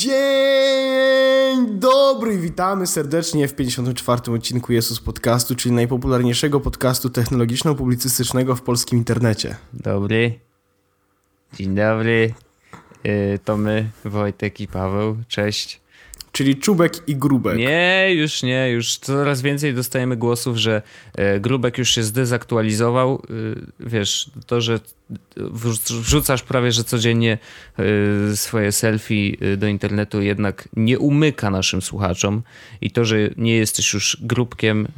Dzień dobry, witamy serdecznie w 54. odcinku Jesus Podcastu, czyli najpopularniejszego podcastu technologiczno-publicystycznego w polskim internecie. Dobry. Dzień dobry. Yy, to my, Wojtek i Paweł. Cześć. Czyli Czubek i Grubek. Nie, już nie, już coraz więcej dostajemy głosów, że e, Grubek już się zdezaktualizował. E, wiesz, to, że wrzucasz prawie że codziennie e, swoje selfie do internetu jednak nie umyka naszym słuchaczom i to, że nie jesteś już Grubkiem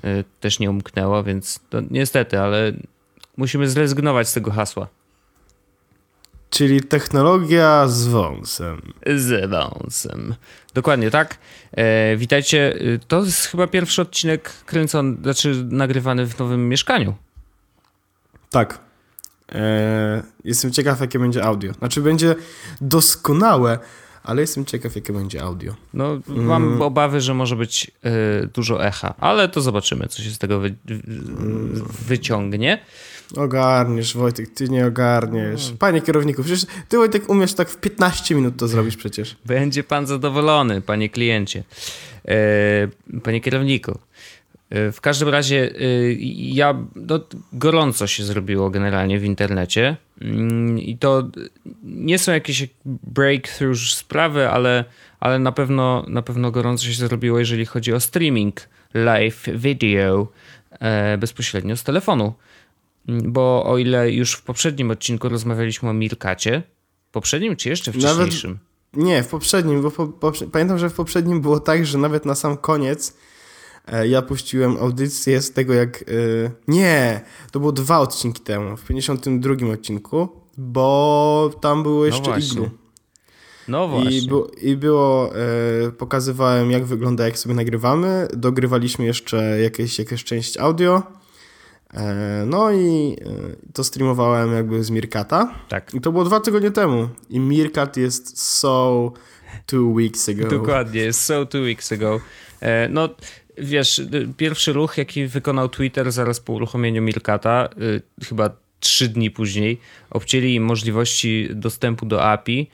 też nie umknęło, więc to niestety, ale musimy zrezygnować z tego hasła. Czyli technologia z wąsem. Z wąsem. Dokładnie tak. E, witajcie. To jest chyba pierwszy odcinek kręcony, znaczy nagrywany w nowym mieszkaniu. Tak. E, jestem ciekaw, jakie będzie audio. Znaczy, będzie doskonałe, ale jestem ciekaw, jakie będzie audio. No, mam mm. obawy, że może być y, dużo echa, ale to zobaczymy, co się z tego wy, wyciągnie. Ogarniesz, Wojtek, ty nie ogarniesz. Mm. Panie kierowniku, przecież ty, Wojtek, umiesz tak w 15 minut to zrobić przecież. Będzie pan zadowolony, panie kliencie. E, panie kierowniku. E, w każdym razie e, ja no, gorąco się zrobiło generalnie w internecie mm, i to nie są jakieś breakthrough sprawy, ale, ale na, pewno, na pewno gorąco się zrobiło, jeżeli chodzi o streaming live video bezpośrednio z telefonu. Bo o ile już w poprzednim odcinku rozmawialiśmy o Mirkacie, poprzednim czy jeszcze wcześniejszym? Nawet, nie, w poprzednim, bo po, pamiętam, że w poprzednim było tak, że nawet na sam koniec e, ja puściłem audycję z tego jak... E, nie, to było dwa odcinki temu, w 52 odcinku, bo tam było jeszcze no iglu. No właśnie. I, bu, i było, e, pokazywałem jak wygląda, jak sobie nagrywamy, dogrywaliśmy jeszcze jakieś, jakieś część audio, no i e, to streamowałem jakby z Mirkata. Tak. I to było dwa tygodnie temu. I Mirkat jest so two weeks ago. Dokładnie, jest so two weeks ago. E, no, wiesz, pierwszy ruch, jaki wykonał Twitter zaraz po uruchomieniu Mirkata, chyba trzy dni później, obcięli im możliwości dostępu do API,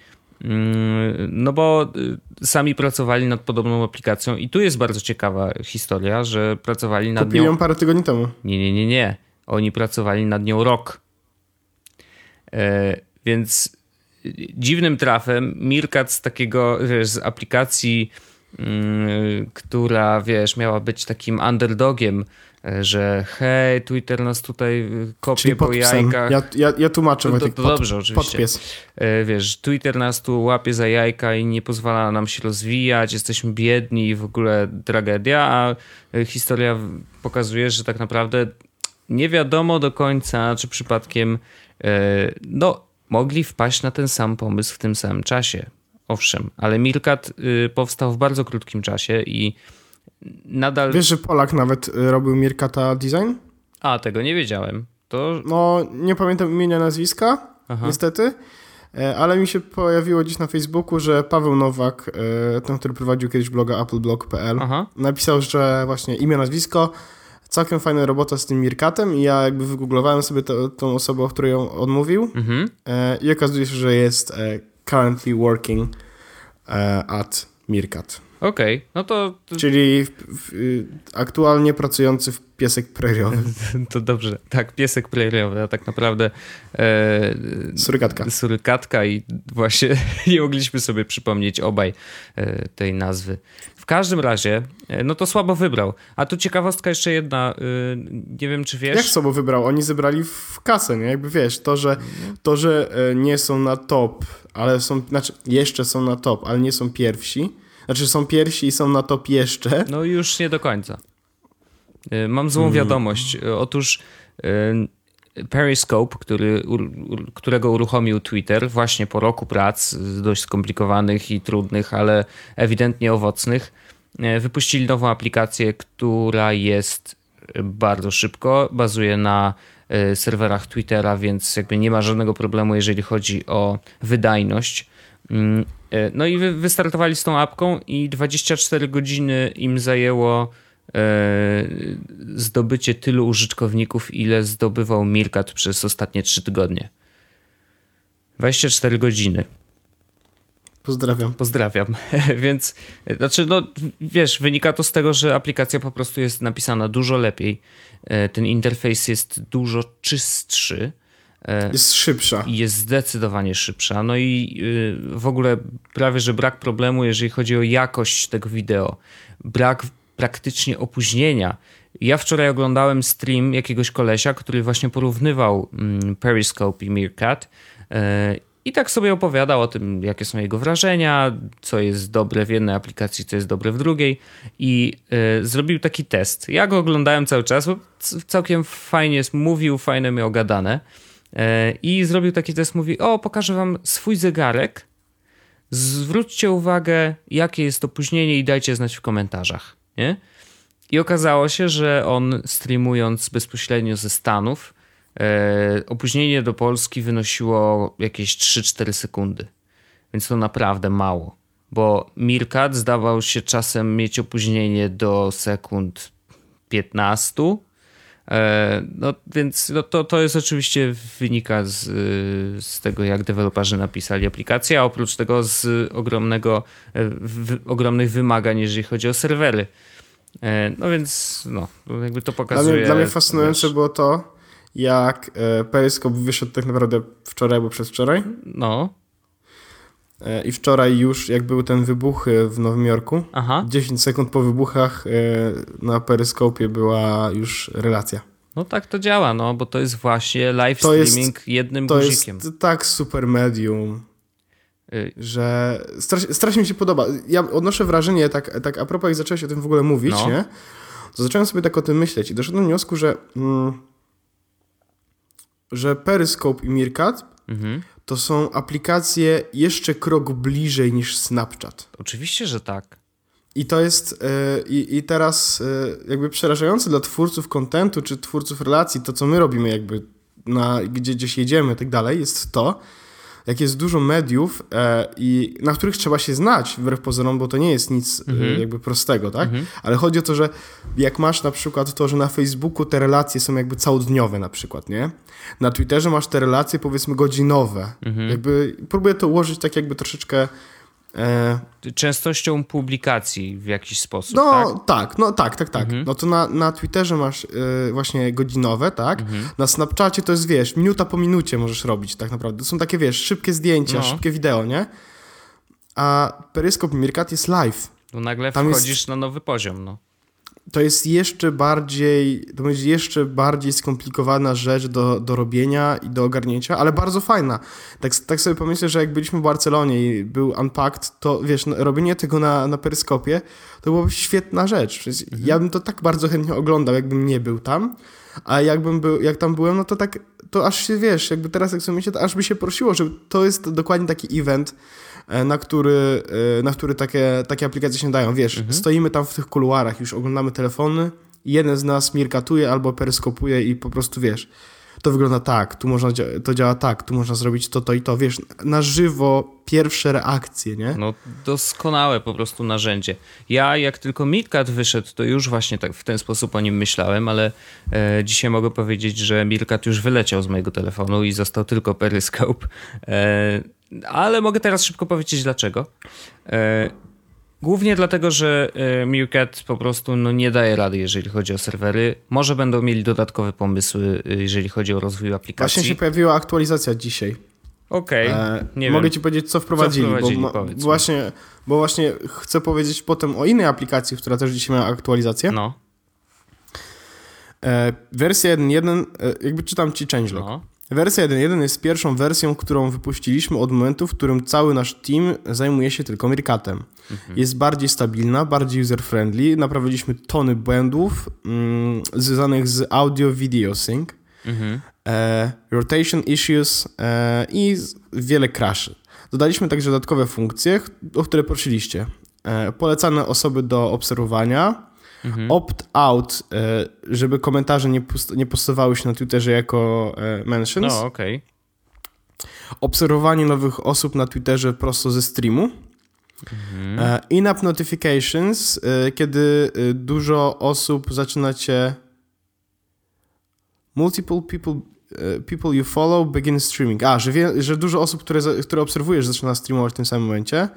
no bo y, sami pracowali nad podobną aplikacją i tu jest bardzo ciekawa historia, że pracowali nad Kupili nią... ją parę tygodni temu. Nie, nie, nie, nie. Oni pracowali nad nią rok. E, więc dziwnym trafem Mirkat z takiego, wiesz, z aplikacji, mm, która, wiesz, miała być takim underdogiem że hej, Twitter nas tutaj e, kopie po jajkach. Ja, ja, ja tłumaczę, to, to, to dobrze, oczywiście. Podpies. E, wiesz, Twitter nas tu łapie za jajka i nie pozwala nam się rozwijać, jesteśmy biedni i w ogóle tragedia, a historia pokazuje, że tak naprawdę nie wiadomo do końca, czy przypadkiem no, mogli wpaść na ten sam pomysł w tym samym czasie. Owszem, ale Mirkat powstał w bardzo krótkim czasie i nadal... Wiesz, że Polak nawet y, robił Mirkata Design? A, tego nie wiedziałem. To... No, nie pamiętam imienia, nazwiska, Aha. niestety, e, ale mi się pojawiło dziś na Facebooku, że Paweł Nowak, e, ten, który prowadził kiedyś bloga appleblog.pl, napisał, że właśnie imię, nazwisko, całkiem fajna robota z tym Mirkatem i ja jakby wygooglowałem sobie to, tą osobę, o której on mówił mhm. E, i okazuje się, że jest currently working at Mirkat. Okej, okay, no to... Czyli w, w, aktualnie pracujący w piesek preriowy. To dobrze, tak, piesek preriowy, a tak naprawdę... E, surykatka. Surykatka i właśnie nie mogliśmy sobie przypomnieć obaj e, tej nazwy. W każdym razie, e, no to słabo wybrał. A tu ciekawostka jeszcze jedna, e, nie wiem czy wiesz... Jak słabo wybrał? Oni zebrali w kasę, nie? Jakby wiesz, to, że, to, że e, nie są na top, ale są, znaczy jeszcze są na top, ale nie są pierwsi znaczy są pierwsi i są na top jeszcze. No już nie do końca. Y, mam złą hmm. wiadomość. Otóż y, Periscope, który, którego uruchomił Twitter właśnie po roku prac, dość skomplikowanych i trudnych, ale ewidentnie owocnych, y, wypuścili nową aplikację, która jest bardzo szybko, bazuje na serwerach Twittera, więc jakby nie ma żadnego problemu, jeżeli chodzi o wydajność. E, no i wy, wystartowali z tą apką i 24 godziny im zajęło e, zdobycie tylu użytkowników, ile zdobywał Mirkat przez ostatnie 3 tygodnie. 24 godziny. Pozdrawiam. Pozdrawiam. Więc, znaczy, no, wiesz, wynika to z tego, że aplikacja po prostu jest napisana dużo lepiej. E, ten interfejs jest dużo czystszy. E, jest szybsza. Jest zdecydowanie szybsza. No i y, w ogóle prawie, że brak problemu, jeżeli chodzi o jakość tego wideo. Brak praktycznie opóźnienia. Ja wczoraj oglądałem stream jakiegoś kolesia, który właśnie porównywał mm, Periscope i Meerkat e, i tak sobie opowiadał o tym, jakie są jego wrażenia, co jest dobre w jednej aplikacji, co jest dobre w drugiej. I y, zrobił taki test. Ja go oglądałem cały czas, bo całkiem fajnie mówił, fajne miał gadane. Y, I zrobił taki test, mówi: O, pokażę wam swój zegarek. Zwróćcie uwagę, jakie jest opóźnienie i dajcie znać w komentarzach. Nie? I okazało się, że on streamując bezpośrednio ze Stanów, E, opóźnienie do Polski wynosiło jakieś 3-4 sekundy, więc to naprawdę mało, bo Mirkat zdawał się czasem mieć opóźnienie do sekund 15. E, no więc no to, to jest oczywiście wynika z, z tego, jak deweloperzy napisali aplikację, a oprócz tego z ogromnego, e, w, ogromnych wymagań, jeżeli chodzi o serwery. No więc no, jakby to pokazuje. Dla mnie, dla mnie fascynujące wiesz, było to, jak e, Periscope wyszedł tak naprawdę wczoraj albo przedwczoraj. No. E, I wczoraj już, jak były ten wybuchy w Nowym Jorku, Aha. 10 sekund po wybuchach e, na Periscope była już relacja. No tak to działa, no, bo to jest właśnie live to streaming jest, jednym to guzikiem. To jest tak super medium, y że strasznie, strasznie mi się podoba. Ja odnoszę wrażenie, tak, tak a propos jak zacząłeś o tym w ogóle mówić, no. nie? To zacząłem sobie tak o tym myśleć i doszedłem do wniosku, że... Mm, że Periscope i Meerkat mhm. To są aplikacje jeszcze krok bliżej niż Snapchat. Oczywiście, że tak. I to jest yy, i teraz yy, jakby przerażające dla twórców kontentu czy twórców relacji, to co my robimy jakby na, gdzie gdzieś jedziemy i tak dalej, jest to, jak jest dużo mediów e, i na których trzeba się znać wbrew pozorom, bo to nie jest nic e, mhm. jakby prostego, tak? Mhm. Ale chodzi o to, że jak masz na przykład to, że na Facebooku te relacje są jakby całodniowe na przykład, nie? Na Twitterze masz te relacje powiedzmy godzinowe. Mhm. Jakby próbuję to ułożyć tak jakby troszeczkę E... Częstością publikacji w jakiś sposób. No tak, tak no tak, tak, tak. Mhm. No to na, na Twitterze masz y, właśnie godzinowe, tak? Mhm. Na Snapchacie to jest, wiesz, minuta po minucie możesz robić tak naprawdę. To są takie, wiesz, szybkie zdjęcia, no. szybkie wideo, nie? A Periscope Mirkat jest live. No nagle Tam wchodzisz jest... na nowy poziom, no to jest jeszcze bardziej, to będzie jeszcze bardziej skomplikowana rzecz do, do robienia i do ogarnięcia, ale bardzo fajna. Tak, tak sobie pomyślę, że jak byliśmy w Barcelonie i był Unpacked, to wiesz, no, robienie tego na, na peryskopie to byłaby świetna rzecz. Mhm. Ja bym to tak bardzo chętnie oglądał, jakbym nie był tam, a jakbym był, jak tam byłem, no to tak, to aż się, wiesz, jakby teraz jak sobie myślę, to aż by się prosiło, że to jest dokładnie taki event, na który, e, na który takie, takie aplikacje się dają. Wiesz, mhm. stoimy tam w tych kuluarach, już oglądamy telefony jeden z nas mirkatuje albo peryskopuje i po prostu, wiesz, to wygląda tak, tu można, to działa tak, tu można zrobić to, to i to, wiesz, na żywo pierwsze reakcje, nie? No doskonałe po prostu narzędzie. Ja jak tylko Mirkat wyszedł, to już właśnie tak w ten sposób o nim myślałem, ale e, dzisiaj mogę powiedzieć, że Mirkat już wyleciał z mojego telefonu i został tylko Periscope. E, ale mogę teraz szybko powiedzieć dlaczego. E, głównie dlatego, że e, Meerkat po prostu no, nie daje rady, jeżeli chodzi o serwery. Może będą mieli dodatkowe pomysły, e, jeżeli chodzi o rozwój aplikacji. Właśnie się pojawiła aktualizacja dzisiaj. Okej, okay, nie Mogę ci powiedzieć, co wprowadzili, co wprowadzili bo, właśnie, bo właśnie chcę powiedzieć potem o innej aplikacji, która też dzisiaj miała aktualizację. No. E, wersja 1.1, e, jakby czytam ci changelog. No. Wersja 1.1 jest pierwszą wersją, którą wypuściliśmy od momentu, w którym cały nasz team zajmuje się tylko Meerkatem. Mhm. Jest bardziej stabilna, bardziej user-friendly. Naprawiliśmy tony błędów mm, związanych z audio-video sync, mhm. e, rotation issues e, i wiele crashy. Dodaliśmy także dodatkowe funkcje, o które prosiliście. E, polecane osoby do obserwowania, mhm. opt-out, e, żeby komentarze nie, nie postowały się na Twitterze jako e, mentions. No, okej. Okay. Obserwowanie nowych osób na Twitterze prosto ze streamu. Mhm. E, in-app notifications, kiedy dużo osób zaczyna cię multiple people people you follow begin streaming. A, że, wie, że dużo osób, które, które obserwujesz, zaczyna streamować w tym samym momencie.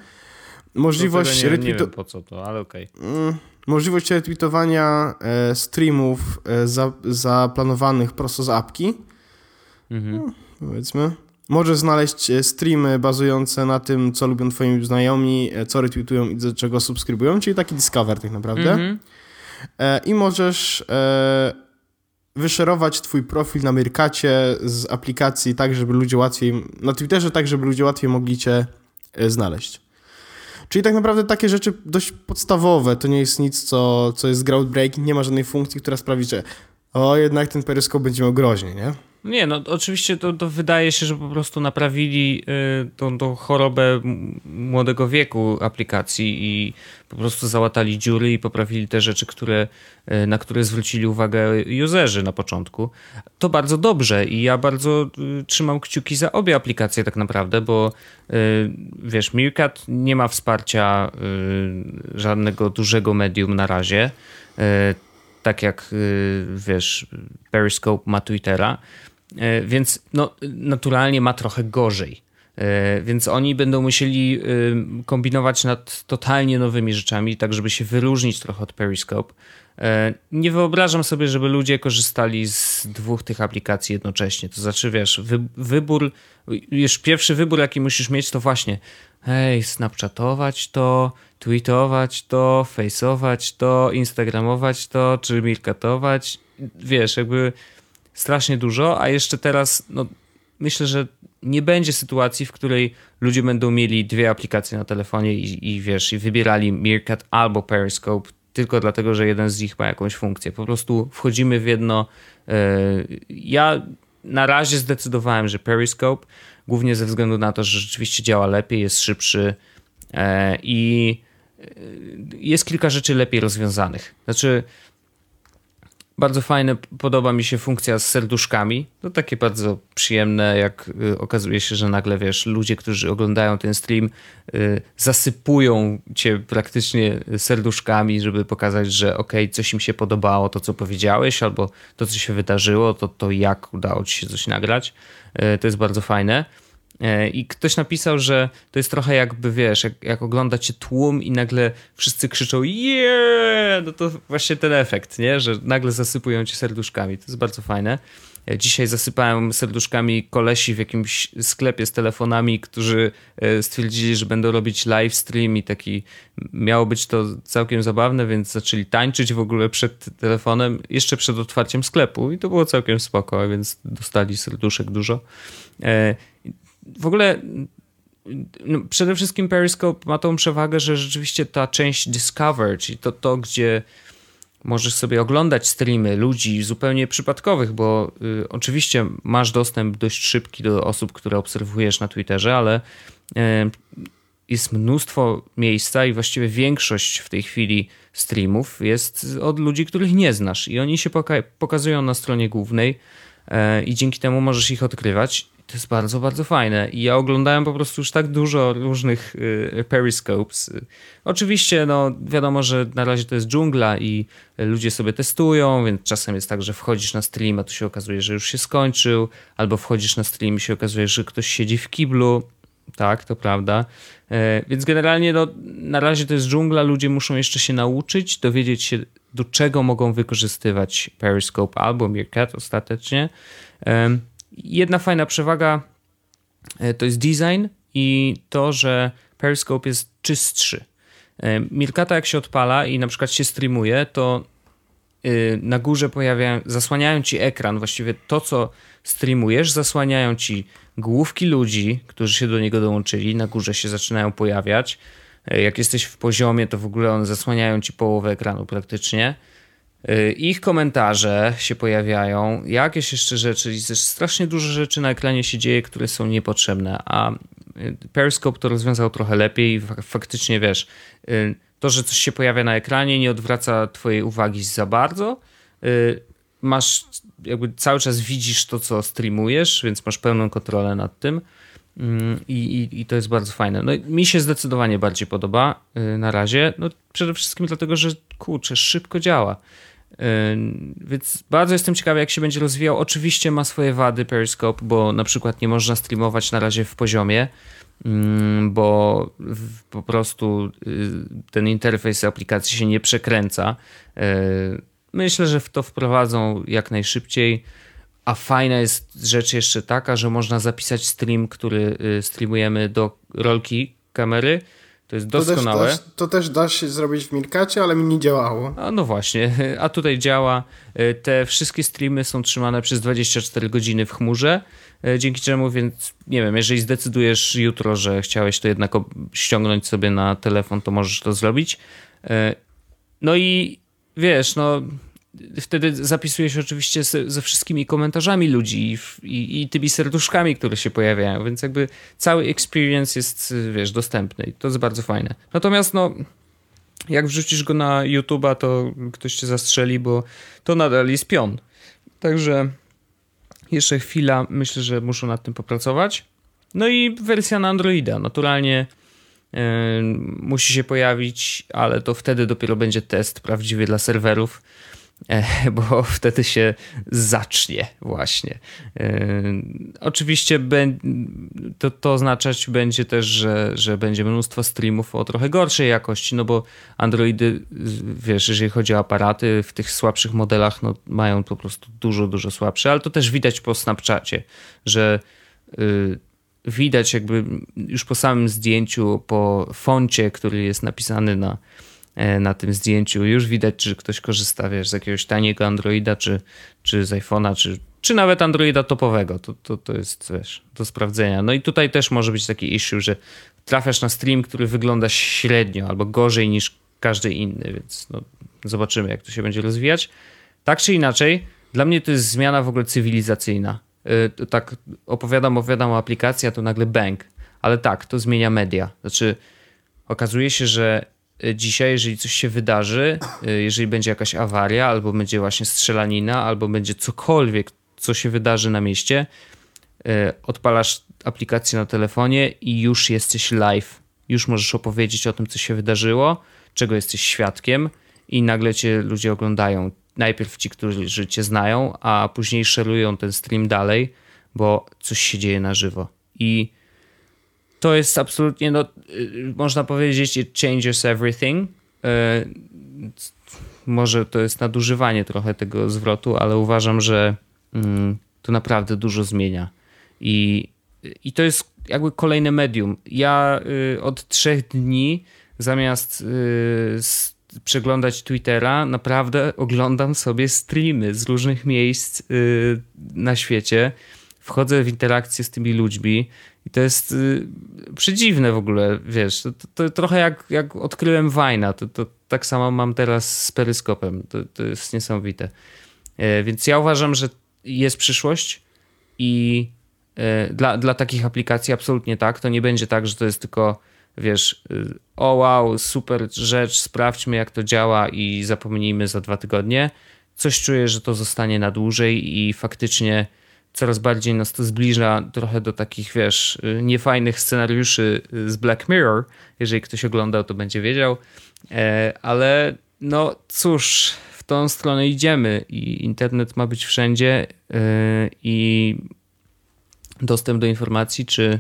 Możliwość no nie, nie wiem po co to, ale okej. Okay. Możliwość retweetowania e, streamów e, za, zaplanowanych prosto z apki. Mhm. No, powiedzmy. Możesz znaleźć e, streamy bazujące na tym, co lubią twoi znajomi, co retweetują i do czego subskrybują, czyli taki discover tak naprawdę. Mhm. I możesz wyszerować twój profil na Myrkacie z aplikacji tak, żeby ludzie łatwiej, na Twitterze tak, żeby ludzie łatwiej mogli cię znaleźć. Czyli tak naprawdę takie rzeczy dość podstawowe, to nie jest nic, co, co jest groundbreaking, nie ma żadnej funkcji, która sprawi, że o, jednak ten peryskop będzie miał groźnie, nie? Nie, no oczywiście to, to wydaje się, że po prostu naprawili y, tą, tą chorobę młodego wieku aplikacji i po prostu załatali dziury i poprawili te rzeczy, które, y, na które zwrócili uwagę userzy na początku. To bardzo dobrze i ja bardzo y, trzymam kciuki za obie aplikacje tak naprawdę, bo wiesz, Meerkat nie ma wsparcia żadnego dużego medium na razie tak jak wiesz, Periscope ma Twittera. E, więc no, naturalnie ma trochę gorzej. E, więc oni będą musieli e, kombinować nad totalnie nowymi rzeczami, tak żeby się wyróżnić trochę od Periscope. Nie wyobrażam sobie, żeby ludzie korzystali z dwóch tych aplikacji jednocześnie. To znaczy, wiesz, wy, wybór, już pierwszy wybór, jaki musisz mieć, to właśnie hej, snapchatować to, tweetować to, faceować to, instagramować to, czy milkatować. Wiesz, jakby strasznie dużo, a jeszcze teraz no, myślę, że nie będzie sytuacji, w której ludzie będą mieli dwie aplikacje na telefonie i, i wiesz, i wybierali Meerkat albo Periscope tylko dlatego, że jeden z nich ma jakąś funkcję. Po prostu wchodzimy w jedno. E, ja na razie zdecydowałem, że Periscope, głównie ze względu na to, że rzeczywiście działa lepiej, jest szybszy e, i e, jest kilka rzeczy lepiej rozwiązanych. Znaczy, bardzo fajne, podoba mi się funkcja z serduszkami. To takie bardzo przyjemne, jak y, okazuje się, że nagle wiesz, ludzie, którzy oglądają ten stream, y, zasypują cię praktycznie serduszkami, żeby pokazać, że ok, coś im się podobało, to co powiedziałeś, albo to, co się wydarzyło, to, to jak udało ci się coś nagrać. Y, to jest bardzo fajne. E, I ktoś napisał, że to jest trochę jakby, wiesz, jak, jak oglądacie tłum i nagle wszyscy krzyczą yeah! No to właśnie ten efekt, nie? Że nagle zasypują ci serduszkami. To jest bardzo fajne. Ja dzisiaj zasypałem serduszkami kolesi w jakimś sklepie z telefonami, którzy e, stwierdzili, że będą robić live stream i taki miało być to całkiem zabawne, więc zaczęli tańczyć w ogóle przed telefonem, jeszcze przed otwarciem sklepu i to było całkiem spoko, więc dostali serduszek dużo. W ogóle no, przede wszystkim Periscope ma tą przewagę, że rzeczywiście ta część Discover, czyli to, to gdzie możesz sobie oglądać streamy ludzi zupełnie przypadkowych, bo y, oczywiście masz dostęp dość szybki do osób, które obserwujesz na Twitterze, ale y, jest mnóstwo miejsca i właściwie większość w tej chwili streamów jest od ludzi, których nie znasz i oni się poka pokazują na stronie głównej y, i dzięki temu możesz ich odkrywać to jest bardzo, bardzo fajne. I ja oglądałem po prostu już tak dużo różnych y, periscopes. Oczywiście, no wiadomo, że na razie to jest dżungla i ludzie sobie testują, więc czasem jest tak, że wchodzisz na stream, a tu się okazuje, że już się skończył, albo wchodzisz na stream i się okazuje, że ktoś siedzi w kiblu. Tak, to prawda. E, więc generalnie no, na razie to jest dżungla, ludzie muszą jeszcze się nauczyć, dowiedzieć się, do czego mogą wykorzystywać Periscope albo Meerkat ostatecznie. Jedna fajna przewaga e, to jest design i to, że Periscope jest czystszy. E, Mirkata jak się odpala i na przykład się streamuje, to e, na górze pojawiają, zasłaniają ci ekran, właściwie to, co streamujesz, zasłaniają ci główki ludzi, którzy się do niego dołączyli, na górze się zaczynają pojawiać. Jak jesteś w poziomie, to w ogóle one zasłaniają ci połowę ekranu praktycznie. Y, ich komentarze się pojawiają, jakieś jeszcze rzeczy, też strasznie dużo rzeczy na ekranie się dzieje, które są niepotrzebne, a y, Periscope to rozwiązał trochę lepiej. Faktycznie wiesz, y, to, że coś się pojawia na ekranie, nie odwraca Twojej uwagi za bardzo. Masz, jakby cały czas widzisz to, co streamujesz, więc masz pełną kontrolę nad tym. Mm, I, i, I, to jest bardzo fajne. No, mi się zdecydowanie bardziej podoba na razie. No, przede wszystkim dlatego, że kurczę, szybko działa. Więc bardzo jestem ciekawy, jak się będzie rozwijał. Oczywiście ma swoje wady Periscope, bo na przykład nie można streamować na razie w poziomie, bo po prostu y, ten interfejs aplikacji się nie przekręca. Myślę, że w to wprowadzą jak najszybciej. A fajna jest rzecz jeszcze taka, że można zapisać stream, który y, streamujemy do rolki kamery. To jest doskonałe. To też, to też da się zrobić w Mirkacie, ale mi nie działało. A no właśnie, a tutaj działa. Y, te wszystkie streamy są trzymane przez 24 godziny w chmurze, y, dzięki czemu, więc nie wiem, jeżeli zdecydujesz jutro, że chciałeś to jednak ściągnąć sobie na telefon, to możesz to zrobić. No i wiesz, no wtedy zapisuje się oczywiście ze, wszystkimi komentarzami ludzi i, i, i, tymi serduszkami, które się pojawiają, więc jakby cały experience jest, wiesz, dostępny i to jest bardzo fajne. Natomiast no, jak wrzucisz go na YouTube'a, to ktoś cię zastrzeli, bo to nadal jest pion. Także jeszcze chwila, myślę, że muszą nad tym popracować. No i wersja na Androida. Naturalnie yy, musi się pojawić, ale to wtedy dopiero będzie test prawdziwy dla serwerów bo wtedy się zacznie właśnie. E, oczywiście to, to oznaczać będzie też, że, że będzie mnóstwo streamów o trochę gorszej jakości, no bo Androidy, wiesz, jeżeli chodzi o aparaty, w tych słabszych modelach no, mają po prostu dużo, dużo słabsze, ale to też widać po Snapchacie, że y, widać jakby już po samym zdjęciu, po foncie, który jest napisany na E, na tym zdjęciu. Już widać, czy ktoś korzysta wiesz, z jakiegoś taniego Androida, czy, czy z iPhone'a, czy, czy nawet Androida topowego. To, to, to jest wiesz, do sprawdzenia. No i tutaj też może być taki issue, że trafiasz na stream, który wygląda średnio albo gorzej niż każdy inny, więc no, zobaczymy, jak to się będzie rozwijać. Tak czy inaczej, dla mnie to jest zmiana w ogóle cywilizacyjna. Yy, tak opowiadam, opowiadam o aplikacji, a to nagle bank. Ale tak, to zmienia media. Znaczy, okazuje się, że dzisiaj, jeżeli coś się wydarzy, y, jeżeli będzie jakaś awaria, albo będzie właśnie strzelanina, albo będzie cokolwiek, co się wydarzy na mieście, y, odpalasz aplikację na telefonie i już jesteś live. Już możesz opowiedzieć o tym, co się wydarzyło, czego jesteś świadkiem, i nagle cię ludzie oglądają. Najpierw ci, którzy cię znają, a później szerują ten stream dalej, bo coś się dzieje na żywo. I to jest absolutnie, no, y, można powiedzieć, it changes everything. Y, może to jest nadużywanie trochę tego zwrotu, ale uważam, że mm, to naprawdę dużo zmienia. I, i to jest jakby kolejne medium. Ja y, od trzech dni zamiast przeglądać Twittera, naprawdę oglądam sobie streamy z różnych miejsc na świecie. Wchodzę w interakcję z tymi ludźmi. I to jest y, przedziwne w ogóle, wiesz, to, to, to trochę jak, jak odkryłem Wajna, to, to tak samo mam teraz z peryskopem, to, to jest niesamowite. E, więc ja uważam, że jest przyszłość i e, dla, dla takich aplikacji absolutnie tak, to nie będzie tak, że to jest tylko wiesz, y, o wow, super rzecz, sprawdźmy jak to działa i zapomnijmy za dwa tygodnie. Coś czuję, że to zostanie na dłużej i faktycznie coraz bardziej nas to zbliża trochę do takich, wiesz, niefajnych scenariuszy z Black Mirror. Jeżeli ktoś oglądał, to będzie wiedział. E, ale no cóż, w tą stronę idziemy i internet ma być wszędzie e, i dostęp do informacji, czy,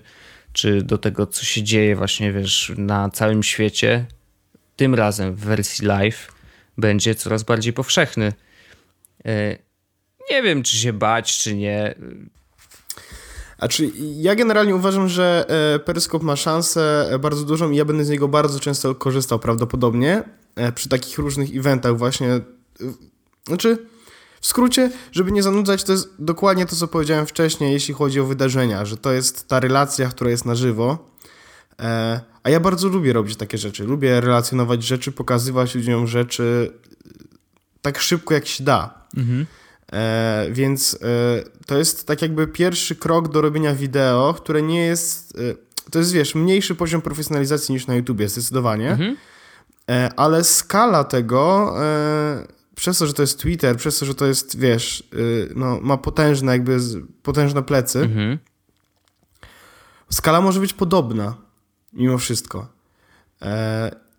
czy do tego, co się dzieje właśnie, wiesz, na całym świecie, tym razem w wersji live, będzie coraz bardziej powszechny. E, nie wiem, czy się bać, czy nie. A czy ja generalnie uważam, że e, Peryskop ma szansę bardzo dużą i ja będę z niego bardzo często korzystał prawdopodobnie e, przy takich różnych eventach właśnie. E, znaczy, w skrócie, żeby nie zanudzać, to jest dokładnie to, co powiedziałem wcześniej, jeśli chodzi o wydarzenia, że to jest ta relacja, która jest na żywo. A ja bardzo lubię robić takie rzeczy. Lubię relacjonować rzeczy, pokazywać ludziom rzeczy tak szybko, jak się da. Mhm. E, więc e, to jest tak jakby pierwszy krok do robienia wideo, które nie jest. E, to jest, wiesz, mniejszy poziom profesjonalizacji niż na YouTubie, zdecydowanie. Mhm. Ale skala tego, przez to, że to jest Twitter, przez to, że to jest, wiesz, no, ma potężne, jakby potężne plecy, mhm. skala może być podobna, mimo wszystko.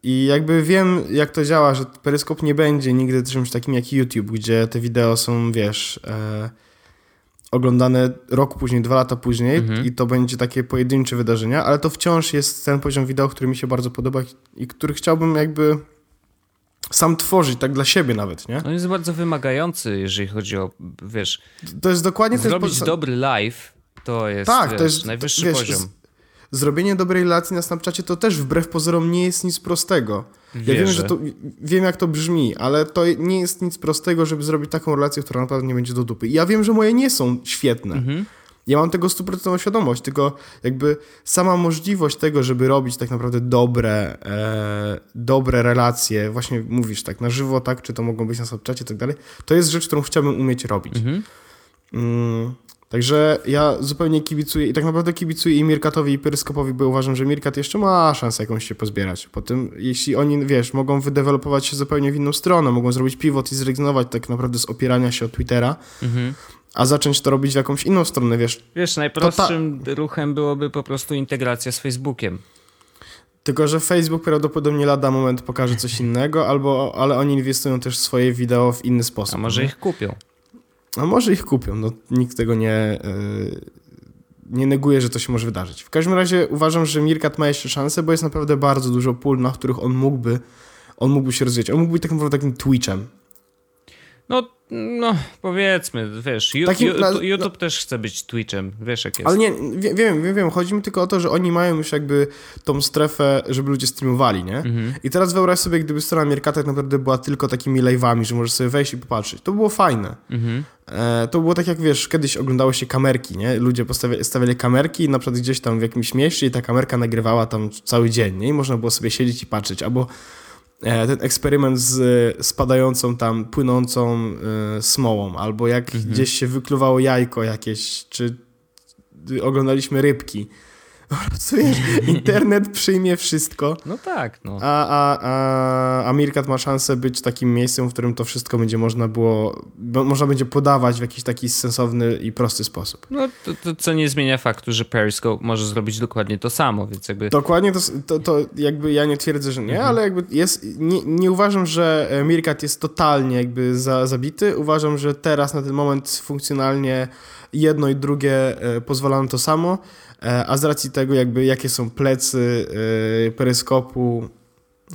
I jakby wiem, jak to działa, że peryskop nie będzie nigdy czymś takim jak YouTube, gdzie te wideo są, wiesz, e, oglądane rok później, dwa lata później mhm. i to będzie takie pojedyncze wydarzenia, ale to wciąż jest ten poziom wideo, który mi się bardzo podoba i który chciałbym jakby sam tworzyć, tak dla siebie nawet, nie? On jest bardzo wymagający, jeżeli chodzi o, wiesz... To jest dokładnie... Zrobić ten... dobry live to jest, tak, wiesz, to jest najwyższy wiesz, poziom. Zrobienie dobrej relacji na Snapchacie to też wbrew pozorom nie jest nic prostego. Ja wiem, że to, wiem, jak to brzmi, ale to nie jest nic prostego, żeby zrobić taką relację, która naprawdę nie będzie do dupy. I ja wiem, że moje nie są świetne. Mhm. Ja mam tego stuprocentową świadomość, tylko jakby sama możliwość tego, żeby robić tak naprawdę dobre, e, dobre relacje, właśnie mówisz tak na żywo, tak, czy to mogą być na Snapchacie i tak dalej, to jest rzecz, którą chciałbym umieć robić. Mhm. Mm, także ja zupełnie kibicuję i tak naprawdę kibicuję i Mirkatowi i Peryskopowi, bo uważam, że Mirkat jeszcze ma szansę jakąś się pozbierać. Po tym, jeśli oni, wiesz, mogą wydevelopować się zupełnie w inną stronę, mogą zrobić pivot i zrezygnować tak naprawdę z opierania się od Twittera, mhm a zacząć to robić w jakąś inną stronę, wiesz. Wiesz, najprostszym ta... ruchem byłoby po prostu integracja z Facebookiem. Tylko, że Facebook prawdopodobnie lada moment pokaże coś innego, albo, ale oni inwestują też swoje wideo w inny sposób. A może nie? ich kupią. A może ich kupią, no nikt tego nie, yy, nie neguje, że to się może wydarzyć. W każdym razie uważam, że Mirkat ma jeszcze szansę, bo jest naprawdę bardzo dużo pól, na których on mógłby, on mógłby się rozwijać. On mógłby być tak takim Twitchem. No, no, powiedzmy, wiesz, YouTube, na, YouTube też chce być Twitchem, wiesz jak jest. Ale nie, wiem, wiem, wiem, chodzi mi tylko o to, że oni mają już jakby tą strefę, żeby ludzie streamowali, nie? Mhm. I teraz wyobraź sobie, gdyby strona Mirka tak naprawdę była tylko takimi live'ami, że możesz sobie wejść i popatrzeć. To było fajne. Mhm. E, to było tak jak, wiesz, kiedyś oglądało się kamerki, nie? Ludzie postawiali, stawiali kamerki na przykład gdzieś tam w jakimś mieście i ta kamerka nagrywała tam cały dzień, nie? I można było sobie siedzieć i patrzeć, albo ten eksperyment z spadającą tam, płynącą y, smołą, albo jak mhm. gdzieś się wykluwało jajko jakieś, czy oglądaliśmy rybki. Wiesz, internet przyjmie wszystko. No tak, no. A, a, a, a Mirkat ma szansę być takim miejscem, w którym to wszystko będzie można było, można będzie podawać w jakiś taki sensowny i prosty sposób. No to, to co nie zmienia faktu, że Periscope może zrobić dokładnie to samo, więc jakby... Dokładnie to, to, to jakby ja nie twierdzę, że nie, mhm. ale jakby jest, nie, nie uważam, że Mirkat jest totalnie jakby za, zabity. Uważam, że teraz na ten moment funkcjonalnie jedno i drugie e, pozwala na to samo. E, a z racji tego, jakby jakie są plecy yy, peryskopu,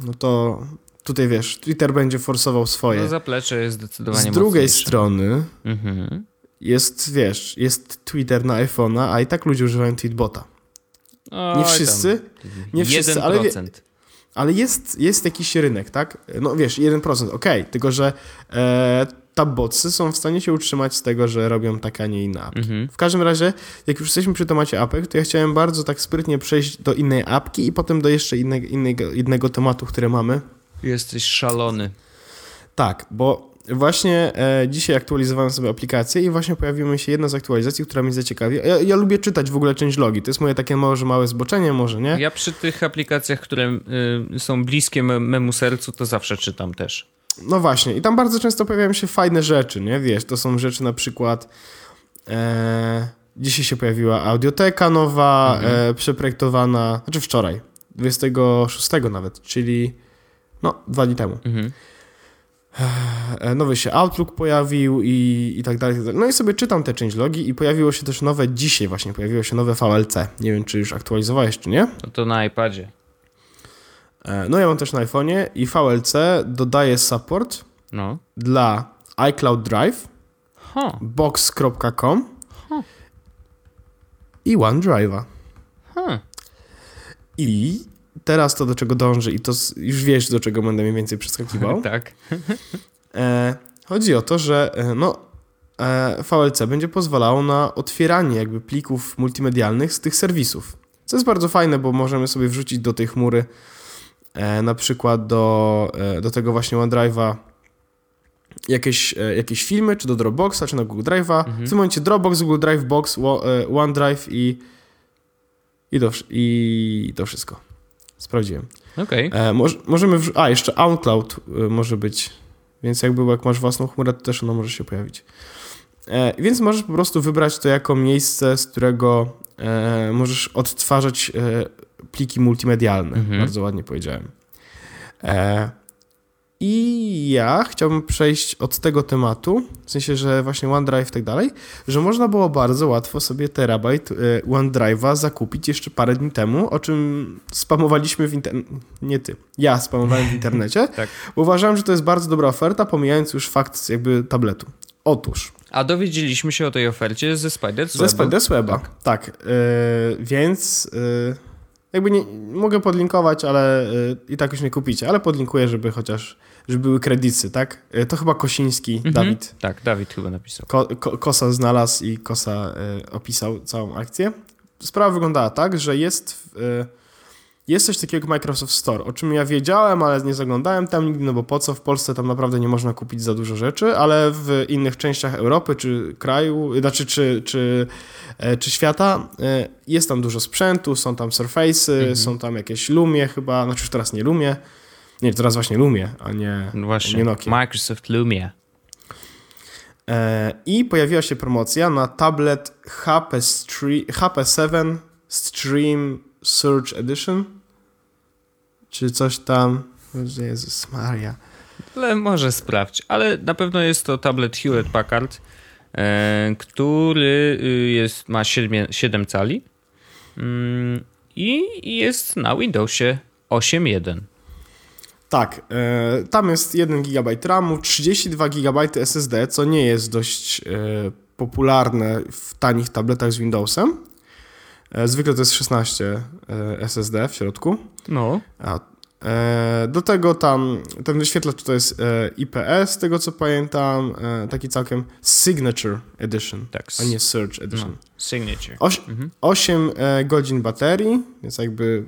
no to tutaj wiesz, Twitter będzie forsował swoje. No zaplecze jest zdecydowanie Z drugiej mocniejsze. strony mhm. jest, wiesz, jest Twitter na iPhone'a, a i tak ludzie używają tweetbota. nie wszyscy, nie wszyscy, ale, ale jest, jest jakiś rynek, tak? No wiesz, 1%, ok, tylko że e, tabbotsy są w stanie się utrzymać z tego, że robią tak, a nie inne apki. Mhm. W każdym razie, jak już jesteśmy przy temacie apek, to ja chciałem bardzo tak sprytnie przejść do innej apki i potem do jeszcze innego, innego, innego tematu, który mamy. Jesteś szalony. Tak, bo właśnie e, dzisiaj aktualizowałem sobie aplikację i właśnie pojawiła mi się jedna z aktualizacji, która mnie zaciekawi. Ja, ja lubię czytać w ogóle część logi. To jest moje takie może małe zboczenie, może nie? Ja przy tych aplikacjach, które y, są bliskie memu sercu, to zawsze czytam też. No właśnie, i tam bardzo często pojawiają się fajne rzeczy, nie? Wiesz, to są rzeczy na przykład. E, dzisiaj się pojawiła audioteka nowa, mhm. e, przeprojektowana, znaczy wczoraj, 26 nawet, czyli no, dwa dni temu. Mhm. E, nowy się Outlook pojawił i, i tak dalej. No i sobie czytam te changelogi i pojawiło się też nowe, dzisiaj właśnie pojawiło się nowe VLC. Nie wiem, czy już aktualizowałeś, czy nie? No to na iPadzie. E, no ja mam też na iPhone'ie i VLC dodaje support no. dla iCloud Drive, huh. box.com huh. i OneDrive'a. Huh. I teraz to, do czego dąży i to już wiesz, do czego będę mniej więcej przeskakiwał. tak. E, chodzi o to, że e, no, e, VLC będzie pozwalało na otwieranie jakby plików multimedialnych z tych serwisów. Co jest bardzo fajne, bo możemy sobie wrzucić do tej chmury na przykład do, e, do tego właśnie OneDrive'a jakieś, e, jakieś filmy, czy do Dropboxa, czy na Google Drive'a. Mhm. W tym momencie Dropbox, Google Drive, Box, OneDrive i, i, to, i to wszystko. Sprawdziłem. Okej. Okay. możemy, a jeszcze OnCloud może być, więc jakby jak masz własną chmurę, to też ono może się pojawić. E, więc możesz po prostu wybrać to jako miejsce, z którego e, możesz odtwarzać e, pliki multimedialne. Mhm. Bardzo ładnie powiedziałem. E, I ja chciałbym przejść od tego tematu, w sensie, że właśnie OneDrive i tak dalej, że można było bardzo łatwo sobie terabajt e, OneDrive'a zakupić jeszcze parę dni temu, o czym spamowaliśmy w internecie. Nie ty, ja spamowałem w internecie, tak. bo uważałem, że to jest bardzo dobra oferta, pomijając już fakt jakby tabletu. Otóż. A dowiedzieliśmy się o tej ofercie ze Spider's Ze Spider's Weba, tak. tak yy, więc yy, jakby nie, mogę podlinkować, ale yy, i tak już nie kupicie, ale podlinkuję, żeby chociaż, żeby były kredyty, tak? to chyba Kosiński, mhm. Dawid. Tak, Dawid chyba napisał. Ko, ko, Kosa znalazł i Kosa opisał całą akcję. Sprawa wyglądała tak, że jest... Jest coś takiego jak Microsoft Store, o czym ja wiedziałem, ale nie zaglądałem tam nigdy, no bo po co? W Polsce tam naprawdę nie można kupić za dużo rzeczy, ale w innych częściach Europy czy kraju, znaczy czy, czy, e, czy świata e, jest tam dużo sprzętu, są tam Surface'y, mhm. są tam jakieś Lumie chyba, znaczy już teraz nie Lumie, nie, teraz właśnie Lumie, a nie, no właśnie, nie Nokia. Microsoft Lumie. E, I pojawiła się promocja na tablet HP, HP 7 Stream Search Edition czy coś tam. Jezus Maria. Ale może sprawdź. Ale na pewno jest to tablet Hewlett Packard, e, który y, jest, ma 7, 7 cali mm, i jest na Windowsie 8.1. Tak, e, tam jest 1 GB RAMu, 32 GB SSD, co nie jest dość e, popularne w tanich tabletach z Windowsem. E, zwykle to jest 16 e, SSD w środku. No. A, e, do tego tam ten wyświetlacz to jest IPS, z tego co pamiętam, taki całkiem Signature Edition, tak, a nie Search Edition. No, signature. Oś, mhm. 8 godzin baterii, więc jakby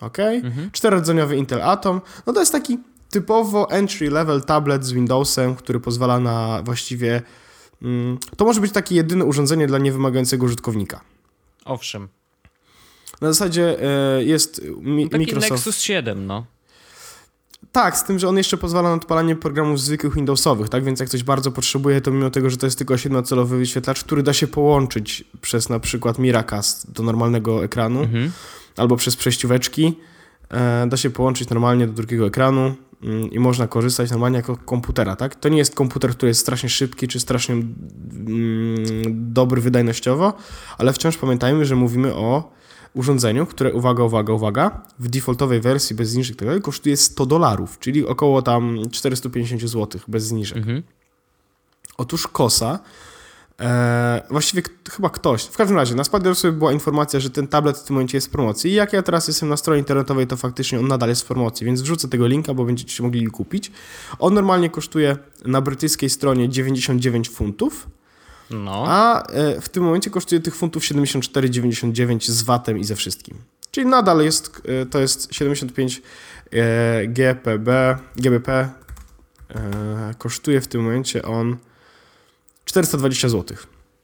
ok. Mhm. Czterodzeniowy Intel Atom. No to jest taki typowo entry level tablet z Windowsem, który pozwala na właściwie. Mm, to może być takie jedyne urządzenie dla niewymagającego użytkownika. Owszem. Na zasadzie e, jest mi Taki Microsoft... Nexus 7, no. Tak, z tym, że on jeszcze pozwala na odpalanie programów zwykłych Windowsowych, tak? Więc jak ktoś bardzo potrzebuje, to mimo tego, że to jest tylko 7-celowy wyświetlacz, który da się połączyć przez na przykład Miracast do normalnego ekranu, mhm. albo przez przejścióweczki, e, da się połączyć normalnie do drugiego ekranu mm, i można korzystać normalnie jako komputera, tak? To nie jest komputer, który jest strasznie szybki, czy strasznie mm, dobry wydajnościowo, ale wciąż pamiętajmy, że mówimy o urządzeniu, które, uwaga, uwaga, uwaga, w defaultowej wersji bez zniżek tak kosztuje 100 dolarów, czyli około tam 450 zł bez zniżek. Mhm. Otóż Kosa, e, właściwie chyba ktoś, w każdym razie na Spidersie była informacja, że ten tablet w tym momencie jest w promocji i jak ja teraz jestem na stronie internetowej, to faktycznie on nadal jest w promocji, więc wrzucę tego linka, bo będziecie mogli kupić. On normalnie kosztuje na brytyjskiej stronie 99 funtów, no. A e, w tym momencie kosztuje tych funtów 74,99 z VAT-em i ze wszystkim. Czyli nadal jest, e, to jest 75 e, GPB, GBP. Kosztuje w tym momencie on 420 zł.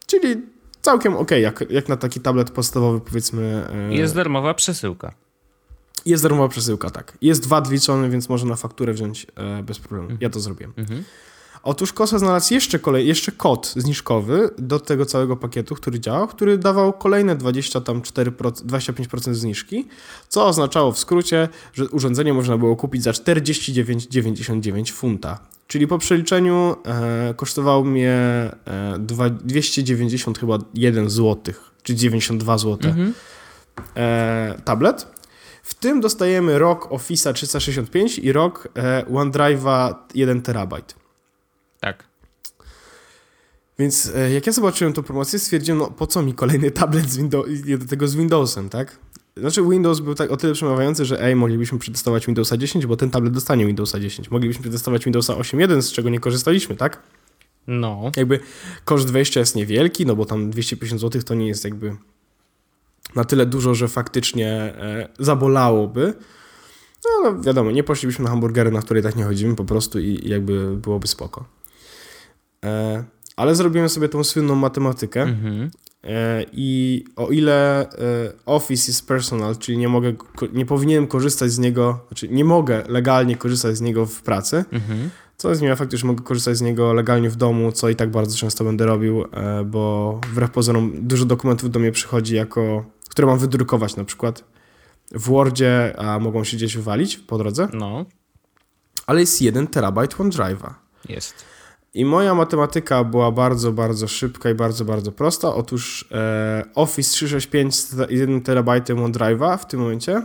Czyli całkiem ok, jak, jak na taki tablet podstawowy powiedzmy. Jest darmowa przesyłka. Jest darmowa przesyłka, tak. Jest VAT liczony, więc można na fakturę wziąć bez problemu. Mhm. Ja to zrobiłem. Mhm. Otóż Kosa znalazł jeszcze, kolej, jeszcze kod zniżkowy do tego całego pakietu, który działał, który dawał kolejne 24%, 25% zniżki, co oznaczało w skrócie, że urządzenie można było kupić za 49,99 funta. Czyli po przeliczeniu e, kosztowało mnie e, 290 chyba 1 zł, czy 92 zł mhm. e, tablet. W tym dostajemy rok Office'a 365 i rok e, OneDrive'a 1 terabajt. Tak. Więc e, jak ja zobaczyłem tą promocję, stwierdziłem, no po co mi kolejny tablet z Windows, do tego z Windowsem, tak? Znaczy Windows był tak o tyle przemawiający, że ej, moglibyśmy przetestować Windowsa 10, bo ten tablet dostanie Windowsa 10. Moglibyśmy przetestować Windowsa 8.1, z czego nie korzystaliśmy, tak? No. Jakby koszt wejścia jest niewielki, no bo tam 250 zł to nie jest jakby na tyle dużo, że faktycznie e, zabolałoby. No, no wiadomo, nie poszlibyśmy na hamburgery, na które tak nie chodzimy po prostu i, i jakby byłoby spoko. E, ale zrobiłem sobie tą słynną matematykę mhm. E, i o ile e, Office jest personal, czyli nie mogę, nie powinienem korzystać z niego, znaczy nie mogę legalnie korzystać z niego w pracy, mhm. co zmienia fakt, że mogę korzystać z niego legalnie w domu, co i tak bardzo często będę robił, bo wbrew pozorom dużo dokumentów do mnie przychodzi jako, które mam wydrukować na przykład w Wordzie, a mogą się gdzieś wywalić po drodze. No. ale jest 1 terabajt OneDrive'a. Jest. I moja matematyka była bardzo, bardzo szybka i bardzo, bardzo prosta. Otóż e, Office 365 z 1 terabajtem OneDrive'a w tym momencie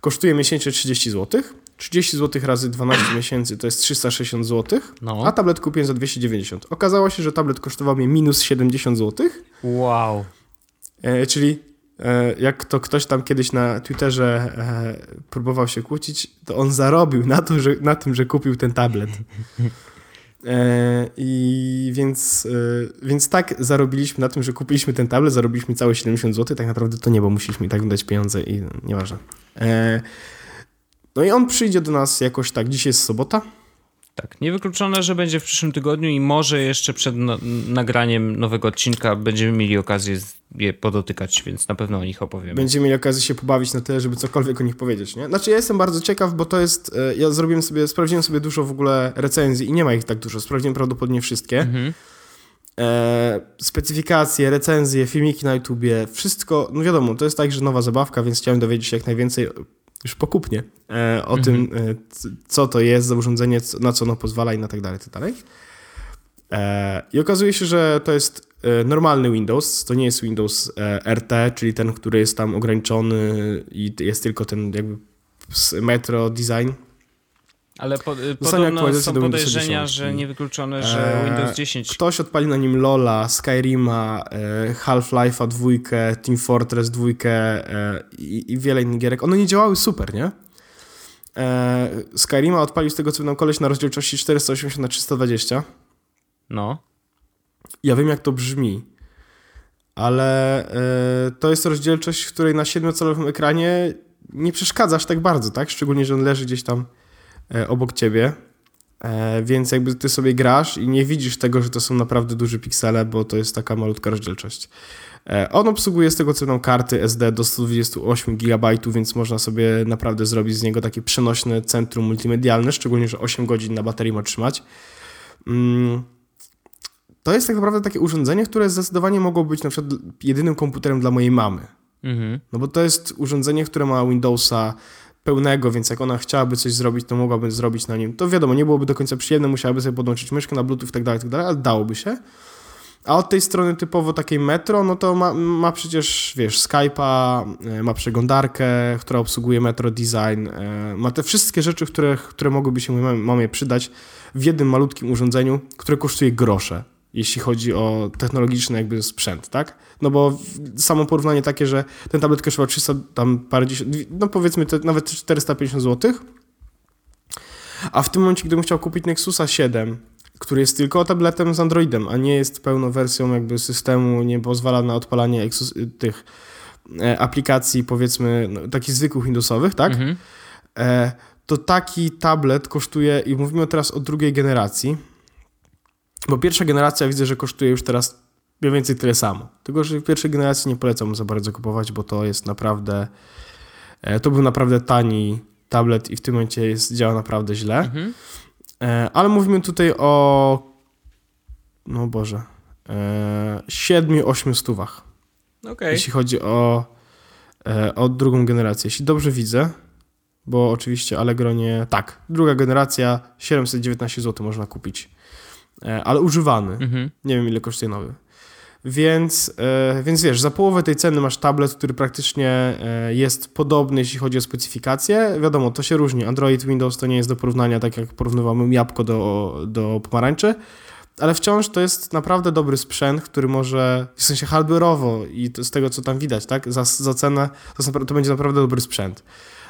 kosztuje miesięcznie 30 zł. 30 zł razy 12 miesięcy to jest 360 zł, no. a tablet kupiłem za 290. Okazało się, że tablet kosztował mnie minus 70 zł. Wow. E, czyli e, jak to ktoś tam kiedyś na Twitterze e, próbował się kłócić, to on zarobił na, to, że, na tym, że kupił ten tablet. E, I więc, e, więc tak zarobiliśmy na tym, że kupiliśmy ten tablet, zarobiliśmy całe 70 zł. Tak naprawdę to nie, bo musieliśmy i tak dać pieniądze i nieważne. E, no i on przyjdzie do nas jakoś tak, dzisiaj jest sobota. Tak, niewykluczone, że będzie w przyszłym tygodniu i może jeszcze przed no, nagraniem nowego odcinka będziemy mieli okazję je podotykać, więc na pewno o nich opowiemy. Będziemy mieli okazję się pobawić na tyle, żeby cokolwiek o nich powiedzieć, nie? Znaczy ja jestem bardzo ciekaw, bo to jest, e, ja zrobiłem sobie, sprawdziłem sobie dużo w ogóle recenzji i nie ma ich tak dużo, sprawdziłem prawdopodobnie wszystkie. Mhm. E, specyfikacje, recenzje, filmiki na YouTubie, wszystko, no wiadomo, to jest tak, że nowa zabawka, więc chciałem dowiedzieć się jak najwięcej już pokupnie e, o tym, mhm. e, co to jest za urządzenie, na co ono pozwala i na tak dalej, tak dalej. E, I okazuje się, że to jest normalny Windows, to nie jest Windows RT, czyli ten, który jest tam ograniczony i jest tylko ten jakby Metro Design, ale po, y, podobno są podejrzenia, że niewykluczone, że Windows 10... Ktoś odpali na nim Lola, Skyrima, e, Half-Life'a dwójkę, Team Fortress dwójkę e, i, i, wiele innych gierek. One nie działały super, nie? E, Skyrima odpalił z tego co nam koleś na rozdzielczości 480 na 320 No. Ja wiem jak to brzmi, ale to jest rozdzielczość, w której na 7-calowym ekranie nie przeszkadzasz tak bardzo, tak? Szczególnie, że on leży gdzieś tam E, obok ciebie. E, więc jakby ty sobie grasz i nie widzisz tego, że to są naprawdę duże piksele, bo to jest taka malutka rozdzielczość. E, on obsługuje z tego co nam karty SD do 128 GB, więc można sobie naprawdę zrobić z niego takie przenośne centrum multimedialne, szczególnie, że 8 godzin na baterii ma trzymać. Mm, to jest tak naprawdę takie urządzenie, które zdecydowanie mogło być na przykład jedynym komputerem dla mojej mamy. Mhm. No bo to jest urządzenie, które ma Windowsa pełnego, więc jak ona chciałaby coś zrobić, to mogłaby zrobić na nim. To wiadomo, nie byłoby do końca przyjemne, musiałaby sobie podłączyć myszkę na Bluetooth i tak dalej, tak ale dałoby się. A od tej strony typowo takiej Metro, no to ma, ma przecież, wiesz, Skype'a, e, ma przeglądarkę, która obsługuje Metro Design, e, ma te wszystkie rzeczy, które, które mogłyby się mamie przydać w jednym malutkim urządzeniu, które kosztuje grosze jeśli chodzi o technologiczny jakby sprzęt, tak? No bo samo porównanie takie, że ten tablet kosztował 300, tam parę dziesiąt, no powiedzmy te, nawet 450 zł, a w tym momencie, gdybym chciał kupić Nexusa 7, który jest tylko tabletem z Androidem, a nie jest pełną wersją jakby systemu, nie pozwala na odpalanie tych e, aplikacji, powiedzmy, no, takich zwykłych Windowsowych, tak? Mhm. E, to taki tablet kosztuje, i mówimy teraz o drugiej generacji, bo pierwsza generacja widzę, że kosztuje już teraz mniej więcej tyle samo. Tylko, że w pierwszej generacji nie polecam za bardzo kupować, bo to jest naprawdę. E, to był naprawdę tani tablet i w tym momencie jest, działa naprawdę źle. Mhm. E, ale mówimy tutaj o. No Boże. 7-8 e, stówach. Okay. Jeśli chodzi o, o drugą generację. Jeśli dobrze widzę, bo oczywiście Allegro nie. Tak, druga generacja 719 zł można kupić. E, ale używany. Mhm. Nie wiem, ile kosztuje nowy. Więc, e, więc wiesz, za połowę tej ceny masz tablet, który praktycznie e, jest podobny, jeśli chodzi o specyfikację. Wiadomo, to się różni. Android, Windows to nie jest do porównania, tak jak porównywamy jabłko do, do pomarańczy, ale wciąż to jest naprawdę dobry sprzęt, który może, w sensie hardware'owo i z tego, co tam widać, tak, za, za cenę, to, to będzie naprawdę dobry sprzęt.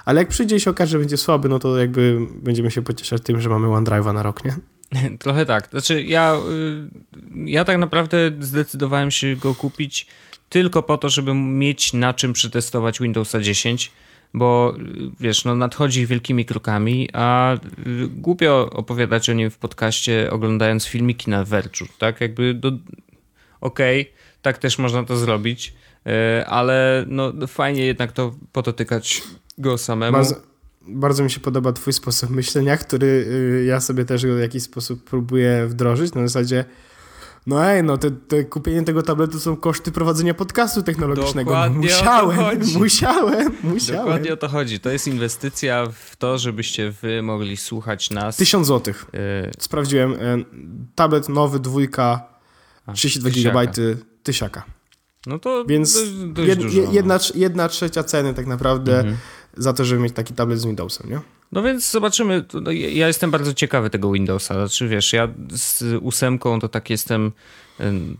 Ale jak przyjdzie i się okaże, że będzie słaby, no to jakby będziemy się pocieszać tym, że mamy OneDrive'a na rok, nie? Trochę tak. Znaczy, ja, y, ja tak naprawdę zdecydowałem się go kupić tylko po to, żeby mieć na czym przetestować Windowsa 10, bo y, wiesz, no nadchodzi wielkimi krokami, a y, głupio opowiadać o nim w podcaście, oglądając filmiki na Verge'u, tak? Jakby do... okej, okay, tak też można to zrobić, ale no fajnie jednak to pototykać go samemu. Bardzo mi się podoba twój sposób myślenia, który y, ja sobie też w jakiś sposób próbuję wdrożyć. Na zasadzie No ej, no te, te kupienie tego tabletu są koszty prowadzenia podcastu technologicznego. Dokładnie musiałem, o to chodzi. musiałem, musiałem. Dokładnie o to chodzi. To jest inwestycja w to, żebyście wy mogli słuchać nas. Tysiąc złotych. Y, Sprawdziłem. e, Tablet nowy, dwójka, 32 tysiaka. GB tysiaka. no to Więc dość, dość jed, dużo. no. jedna, jedna trzecia ceny tak naprawdę Mhm. Za to, żeby mieć taki tablet z Windowsem, nie? No więc zobaczymy. No, ja jestem bardzo ciekawy tego Windowsa. Znaczy wiesz, ja z ósemką to tak jestem,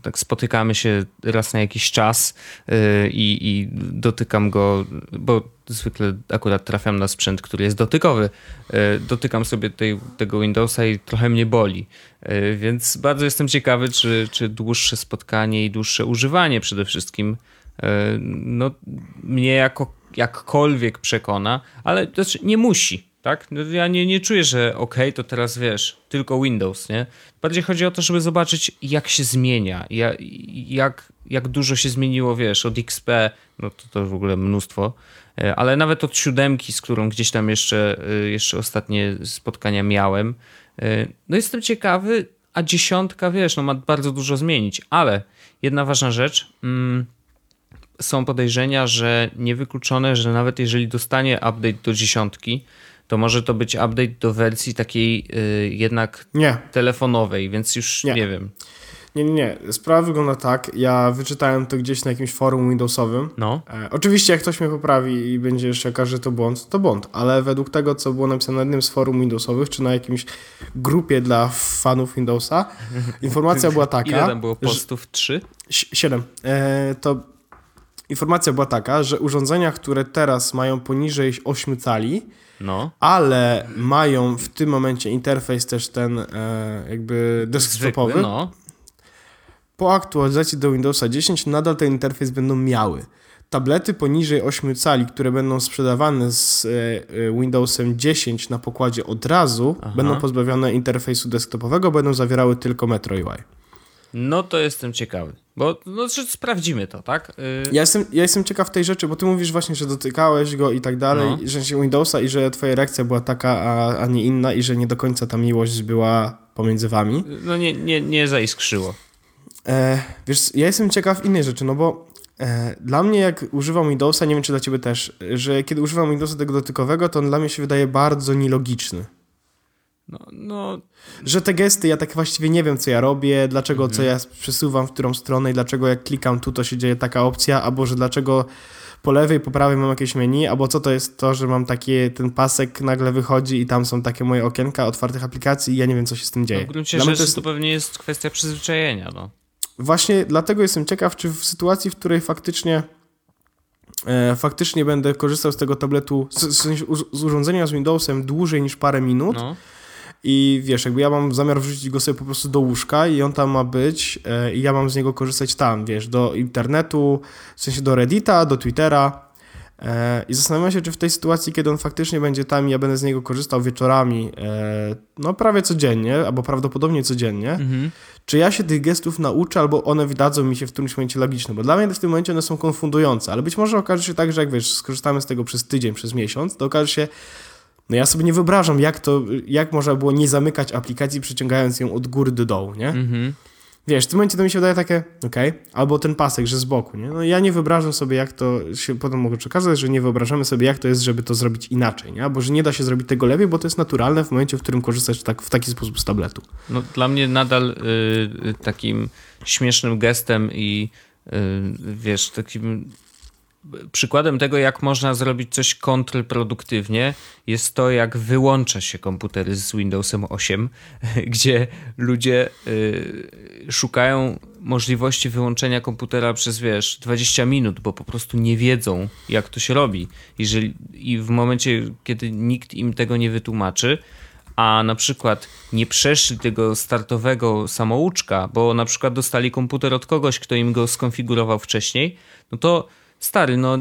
tak spotykamy się raz na jakiś czas yy, i, i dotykam go, bo zwykle akurat trafiam na sprzęt, który jest dotykowy. Yy, Dotykam sobie tej, tego Windowsa i trochę mnie boli. Yy, Więc bardzo jestem ciekawy, czy, czy dłuższe spotkanie i dłuższe używanie przede wszystkim no, mnie jako jakkolwiek przekona, ale to znaczy nie musi. Tak? No, Ja nie, nie czuję, że okej, to teraz wiesz, tylko Windows, nie? Bardziej chodzi o to, żeby zobaczyć, jak się zmienia, ja- jak, jak dużo się zmieniło, wiesz, od XP, no to, to w ogóle mnóstwo, e, ale nawet od siódemki, z którą gdzieś tam jeszcze, e, jeszcze ostatnie spotkania miałem. e, No jestem ciekawy, a dziesiątka, wiesz, no ma bardzo dużo zmienić, ale jedna ważna rzecz, mm, są podejrzenia, że niewykluczone, że nawet jeżeli dostanie update do dziesiątki, to może to być update do wersji takiej y, jednak Nie, telefonowej, więc już nie, Nie. wiem. Nie, nie, nie. Sprawa wygląda tak. Ja wyczytałem to gdzieś na jakimś forum Windowsowym. No, E, oczywiście, jak ktoś mnie poprawi i będzie jeszcze okaże, że to błąd, to błąd. Ale według tego, co było napisane na jednym z forum Windowsowych, czy na jakimś grupie dla fanów Windowsa, informacja była taka. ile tam było postów? Trzy? Si- Siedem. E, to informacja była taka, że urządzenia, które teraz mają poniżej 8 cali, No, ale mają w tym momencie interfejs też ten e, jakby desktopowy, zwykły, no. Po aktualizacji do Windowsa 10 nadal ten interfejs będą miały. Tablety poniżej 8 cali, które będą sprzedawane z e, e, Windowsem 10 na pokładzie od razu, Aha. będą pozbawione interfejsu desktopowego, będą zawierały tylko Metro UI. No to jestem ciekawy, bo no, sprawdzimy to, tak? Y, Ja jestem, ja jestem ciekaw tej rzeczy, bo ty mówisz właśnie, że dotykałeś go i tak dalej, No. że się Windowsa i że twoja reakcja była taka, a, a nie inna i że nie do końca ta miłość była pomiędzy wami. No nie, nie, nie zaiskrzyło. E, wiesz, ja jestem ciekaw innej rzeczy, no bo e, dla mnie jak używam Windowsa, nie wiem czy dla ciebie też, że kiedy używam Windowsa tego dotykowego, to on dla mnie się wydaje bardzo nielogiczny. No, no Że te gesty, ja tak właściwie nie wiem, co ja robię, dlaczego co ja przesuwam w którą stronę i dlaczego jak klikam tu, to się dzieje taka opcja, albo że dlaczego po lewej, po prawej mam jakieś menu, albo co to jest to, że mam takie, ten pasek nagle wychodzi i tam są takie moje okienka otwartych aplikacji i ja nie wiem, co się z tym dzieje. no w gruncie rzeczy to to, jest, pewnie jest kwestia przyzwyczajenia, no. Właśnie dlatego jestem ciekaw, czy w sytuacji, w której faktycznie e, faktycznie będę korzystał z tego tabletu, z, z, z urządzenia z Windowsem dłużej niż parę minut, no. I wiesz, jakby ja mam zamiar wrzucić go sobie po prostu do łóżka i on tam ma być e, i ja mam z niego korzystać tam, wiesz, do internetu, w sensie do Reddita, do Twittera. E, I zastanawiam się, czy w tej sytuacji, kiedy on faktycznie będzie tam i ja będę z niego korzystał wieczorami, e, no prawie codziennie, albo prawdopodobnie codziennie, Mhm. czy ja się tych gestów nauczę, albo one wydadzą mi się w którymś momencie logiczne, bo dla mnie w tym momencie one są konfundujące, ale być może okaże się tak, że jak wiesz, skorzystamy z tego przez tydzień, przez miesiąc, to okaże się, no ja sobie nie wyobrażam, jak to, jak można było nie zamykać aplikacji, przyciągając ją od góry do dołu, nie? Mhm. Wiesz, w tym momencie to mi się wydaje takie, okej, albo ten pasek, że z boku, nie? No ja nie wyobrażam sobie, jak to się potem mogę przekazać, że nie wyobrażamy sobie, jak to jest, żeby to zrobić inaczej, nie? Albo że nie da się zrobić tego lepiej, bo to jest naturalne w momencie, w którym korzystasz tak, w taki sposób z tabletu. No, dla mnie nadal y, y, takim śmiesznym gestem i y, wiesz, takim przykładem tego, jak można zrobić coś kontrproduktywnie, jest to, jak wyłącza się komputery z Windowsem 8, gdzie ludzie y, szukają możliwości wyłączenia komputera przez, wiesz, 20 minut, bo po prostu nie wiedzą, jak to się robi. Jeżeli, I w momencie, kiedy nikt im tego nie wytłumaczy, a na przykład nie przeszli tego startowego samouczka, bo na przykład dostali komputer od kogoś, kto im go skonfigurował wcześniej, no to stary, no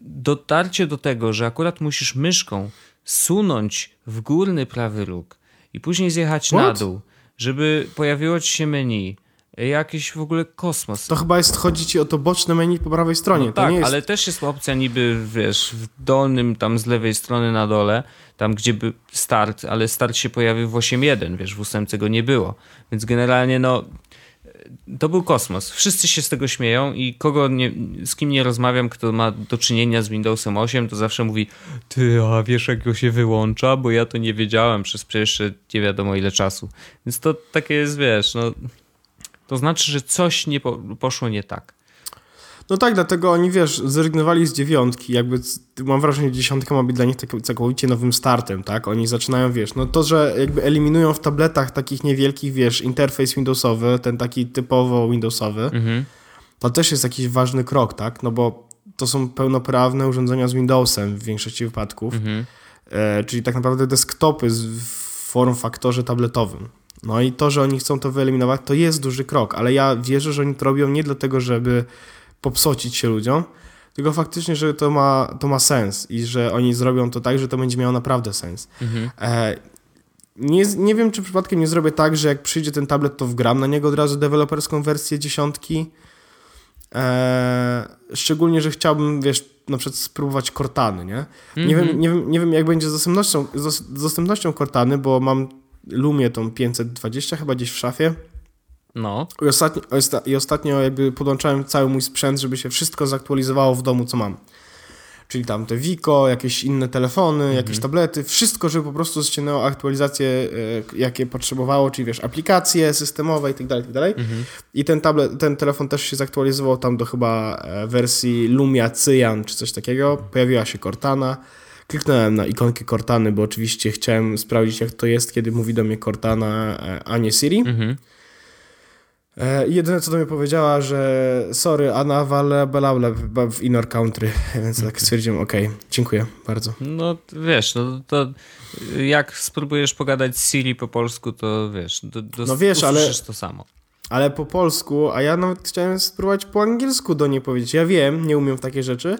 dotarcie do tego, że akurat musisz myszką sunąć w górny prawy róg i później zjechać What? na dół, żeby pojawiło ci się menu, jakiś w ogóle kosmos. To chyba jest, chodzi ci o to boczne menu po prawej stronie. No tak, nie jest... ale też jest opcja niby, wiesz, w dolnym tam z lewej strony na dole, tam gdzie by start, ale start się pojawił w 8.1, wiesz, w ósemce go nie było. Więc generalnie no to był kosmos. Wszyscy się z tego śmieją i kogo nie, z kim nie rozmawiam, kto ma do czynienia z Windowsem 8, to zawsze mówi ty, a wiesz jak go się wyłącza? Bo ja to nie wiedziałem przez jeszcze nie wiadomo ile czasu. Więc to takie jest, wiesz, no... To znaczy, że coś nie po, poszło nie tak. No tak, dlatego oni, wiesz, zrezygnowali z dziewiątki, jakby mam wrażenie, że dziesiątka ma być dla nich tak, całkowicie nowym startem, tak? Oni zaczynają, wiesz, no to, że jakby eliminują w tabletach takich niewielkich, wiesz, interfejs Windowsowy, ten taki typowo Windowsowy, mhm. to też jest jakiś ważny krok, tak? No bo to są pełnoprawne urządzenia z Windowsem w większości wypadków, mhm. e, czyli tak naprawdę desktopy w form faktorze tabletowym. No i to, że oni chcą to wyeliminować, to jest duży krok, ale ja wierzę, że oni to robią nie dlatego, żeby popsocić się ludziom, tylko faktycznie, że to ma, to ma sens i że oni zrobią to tak, że to będzie miało naprawdę sens. Mhm. E, nie, nie wiem, czy przypadkiem nie zrobię tak, że jak przyjdzie ten tablet, to wgram na niego od razu deweloperską wersję dziesiątki. E, szczególnie, że chciałbym, wiesz, na przykład spróbować Cortany, nie? Nie, wiem, mhm. nie, wiem, nie wiem, jak będzie z dostępnością, z dostępnością Cortany, bo mam Lumię tą 520 chyba gdzieś w szafie. No. I ostatnio, I ostatnio jakby podłączałem cały mój sprzęt, żeby się wszystko zaktualizowało w domu, co mam. Czyli tam te Wiko, jakieś inne telefony, mhm. jakieś tablety, wszystko, żeby po prostu ściągnęło aktualizacje, e, jakie potrzebowało, czyli wiesz, aplikacje systemowe i tak dalej, tak dalej. Mhm. I ten tablet, ten telefon też się zaktualizował tam do chyba e, wersji Lumia Cyan czy coś takiego. Pojawiła się Cortana. Kliknąłem na ikonkę Cortany, bo oczywiście chciałem sprawdzić, jak to jest, kiedy mówi do mnie Cortana, e, a nie Siri. Mhm. E, jedyne co do mnie powiedziała, że sorry, Anna Wale w inner country, więc tak stwierdziłem, okej, okay, dziękuję bardzo. No wiesz, no to jak spróbujesz pogadać z Siri po polsku, to wiesz, do, do, no wiesz, ale to samo. Ale po polsku, a ja nawet chciałem spróbować po angielsku do niej powiedzieć. Ja wiem, nie umiem w takie rzeczy,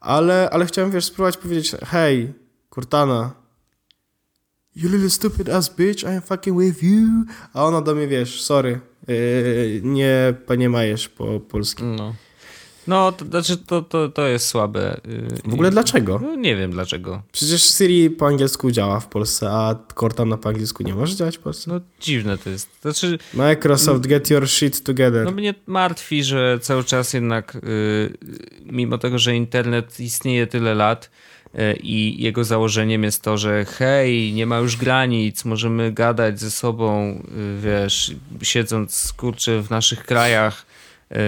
ale, ale chciałem, wiesz, spróbować powiedzieć, hej, Cortana, you little stupid ass bitch, I'm fucking with you. A ona do mnie, wiesz, sorry, yy, nie panie majesz po polsku. No. No, to znaczy to, to, to jest słabe. W ogóle dlaczego? No, nie wiem dlaczego. Przecież Siri po angielsku działa w Polsce, a Cortana po angielsku nie może działać w Polsce. No dziwne to jest. Znaczy, Microsoft, get your shit together. No mnie martwi, że cały czas jednak, yy, mimo tego, że internet istnieje tyle lat, i jego założeniem jest to, że hej, nie ma już granic, możemy gadać ze sobą, y, wiesz, siedząc kurczę w naszych krajach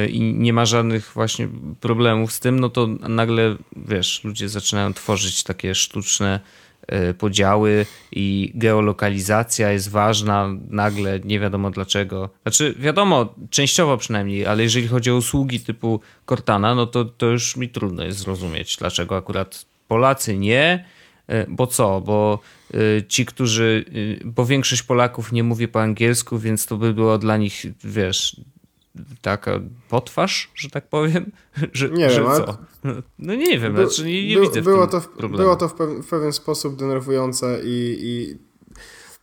i nie ma żadnych właśnie problemów z tym, no to nagle, wiesz, ludzie zaczynają tworzyć takie sztuczne e, podziały i geolokalizacja jest ważna nagle, nie wiadomo dlaczego. Znaczy, wiadomo, częściowo przynajmniej, ale jeżeli chodzi o usługi typu Cortana, no to, to już mi trudno jest zrozumieć, dlaczego akurat Polacy nie, e, bo co? Bo e, ci, którzy, bo większość Polaków nie mówi po angielsku, więc to by było dla nich, wiesz, taka potwarz, że tak powiem? Że, nie że wiem, co? No nie wiem, by, znaczy nie, nie by, widzę było to w, Było to w, pewien sposób denerwujące i, i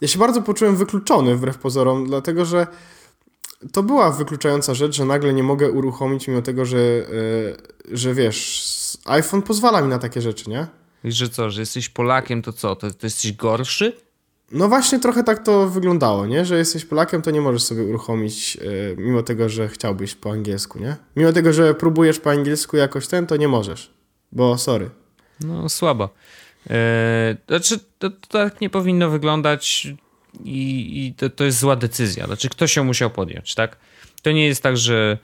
ja się bardzo poczułem wykluczony wbrew pozorom, dlatego że to była wykluczająca rzecz, że nagle nie mogę uruchomić mimo tego, że, że wiesz, iPhone pozwala mi na takie rzeczy, nie? I że co, że jesteś Polakiem, to co, to, to jesteś gorszy? No właśnie trochę tak to wyglądało, nie? Że jesteś Polakiem, to nie możesz sobie uruchomić, yy, mimo tego, że chciałbyś po angielsku, nie? Mimo tego, że próbujesz po angielsku jakoś ten, to nie możesz, bo sorry. No słabo. Yy, znaczy, to, to, tak nie powinno wyglądać i, i to, to jest zła decyzja. Znaczy, ktoś ją musiał podjąć, tak? To nie jest tak, że,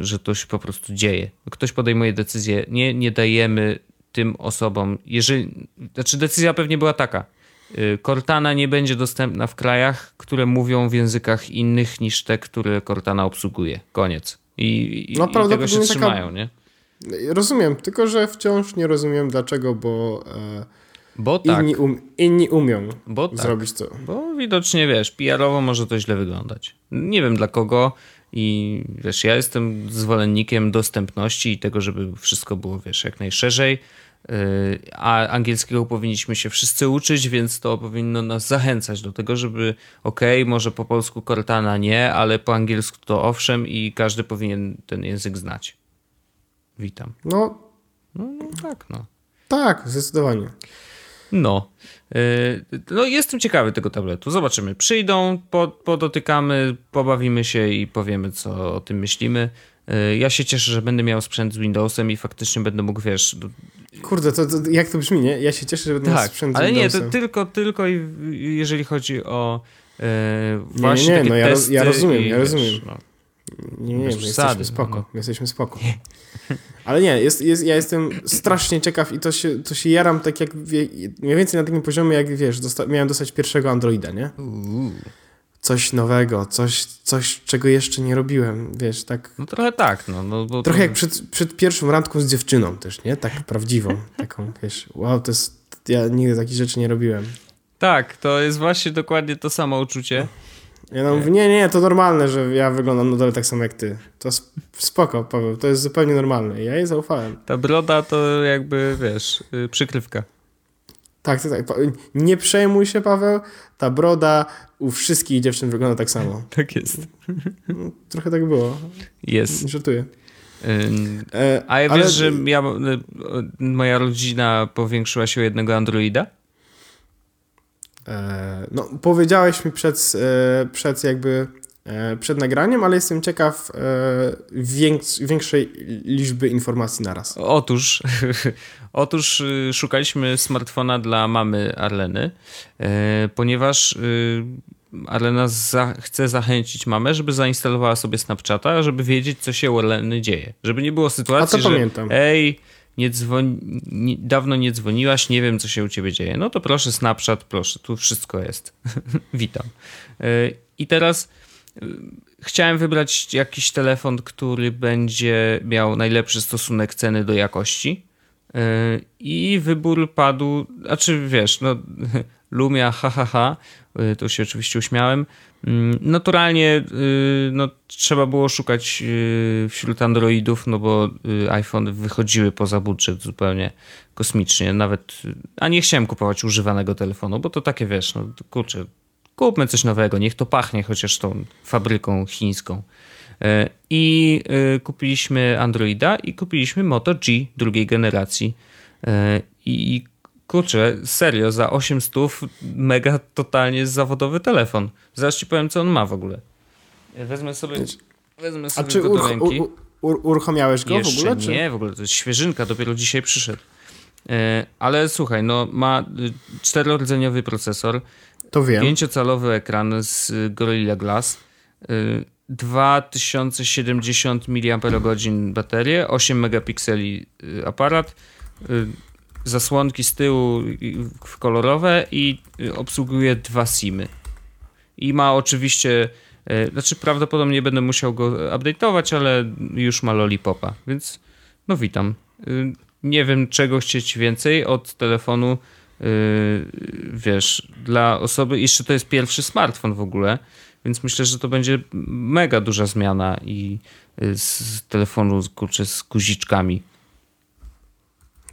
że to się po prostu dzieje. Ktoś podejmuje decyzję, nie, nie dajemy tym osobom, jeżeli, znaczy decyzja pewnie była taka, Y, Cortana nie będzie dostępna w krajach, które mówią w językach innych niż te, które Cortana obsługuje. Koniec. I, i, no, i tego się trzymają, taka... nie? Rozumiem, tylko że wciąż nie rozumiem dlaczego, bo, e, bo tak. inni, um, inni umią bo tak. zrobić to. Bo widocznie, wiesz, PR-owo może to źle wyglądać. Nie wiem dla kogo i wiesz, ja jestem zwolennikiem dostępności i tego, żeby wszystko było, wiesz, jak najszerzej Y, a angielskiego powinniśmy się wszyscy uczyć, więc to powinno nas zachęcać do tego, żeby ok, może po polsku Cortana nie, ale po angielsku to owszem i każdy powinien ten język znać. Witam. No, no, no tak, no. Tak, zdecydowanie. No. No jestem ciekawy tego tabletu. Zobaczymy. Przyjdą, podotykamy, pobawimy się i powiemy, co o tym myślimy. Ja się cieszę, że będę miał sprzęt z Windowsem i faktycznie będę mógł, wiesz... Kurde, to, to jak to brzmi, nie? Ja się cieszę, że będę tak, miał sprzęt z ale Windowsem. ale nie, to tylko, tylko jeżeli chodzi o e, właśnie nie, nie, nie, no ja, roz, ja rozumiem, i, ja rozumiem. Wiesz, no. Nie, nie, my jesteśmy spoko, no. my jesteśmy spoko. Ale nie, jest, jest, ja jestem strasznie ciekaw i to się, to się jaram tak jak wie, mniej więcej na takim poziomie, jak wiesz, dosta miałem dostać pierwszego Androida, nie? Coś nowego, coś, coś, czego jeszcze nie robiłem, wiesz, tak... No trochę tak, no. no bo trochę to... jak przed, przed pierwszą randką z dziewczyną też, nie? Tak prawdziwą, taką, wiesz, wow, to jest... Ja nigdy takich rzeczy nie robiłem. Tak, to jest właśnie dokładnie to samo uczucie. Ja no mówię, nie, nie, to normalne, że ja wyglądam nadal tak samo jak ty. To spoko, Paweł, to jest zupełnie normalne. Ja jej zaufałem. Ta broda to jakby, wiesz, y, przykrywka. Tak, tak, tak. Nie przejmuj się, Paweł. Ta broda u wszystkich dziewczyn wygląda tak samo. Tak jest. No, trochę tak było. Jest. Żartuję. E, a ja ale... wiesz, że ja, moja rodzina powiększyła się o jednego androida? E, no, powiedziałeś mi przed, e, przed jakby e, przed nagraniem, ale jestem ciekaw większej liczby informacji naraz. Otóż, otóż y, szukaliśmy smartfona dla mamy Arleny, ponieważ y, Arlena za, chce zachęcić mamę, żeby zainstalowała sobie Snapchata, żeby wiedzieć, co się u Arleny dzieje. Żeby nie było sytuacji, że pamiętam. ej, nie dzwoni, nie, dawno nie dzwoniłaś, nie wiem, co się u ciebie dzieje. No to proszę Snapchat, proszę, tu wszystko jest. Witam. E, I teraz e, chciałem wybrać jakiś telefon, który będzie miał najlepszy stosunek ceny do jakości. E, I wybór padł, a czy wiesz, no Lumia, hahaha, ha, ha, to się oczywiście uśmiałem. Mm, naturalnie y, no, trzeba było szukać wśród Androidów, no bo iPhone wychodziły poza budżet zupełnie kosmicznie. Nawet, a nie chciałem kupować używanego telefonu, bo to takie wiesz, no kurczę, kupmy coś nowego, niech to pachnie chociaż tą fabryką chińską. I kupiliśmy Androida i kupiliśmy Moto G drugiej generacji. I kurczę, serio, za 800 mega totalnie zawodowy telefon. Zaraz ci powiem, co on ma w ogóle. Wezmę sobie, wezmę sobie A czy go do ręki. uruchamiałeś go Jeszcze w ogóle? Czy? Nie, w ogóle to jest świeżynka, dopiero dzisiaj przyszedł. E, ale słuchaj, no ma y, czterordzeniowy procesor. To wiem. Pięciocalowy ekran z Gorilla Glass. 2070 mAh baterię, 8 megapikseli y, aparat, y, zasłonki z tyłu kolorowe i obsługuje dwa SIMy. I ma oczywiście, znaczy prawdopodobnie będę musiał go update'ować, ale już ma Lollipopa, więc no witam. Nie wiem czego chcieć więcej od telefonu, wiesz, dla osoby, jeszcze to jest pierwszy smartfon w ogóle, więc myślę, że to będzie mega duża zmiana i z telefonu kurczę z guziczkami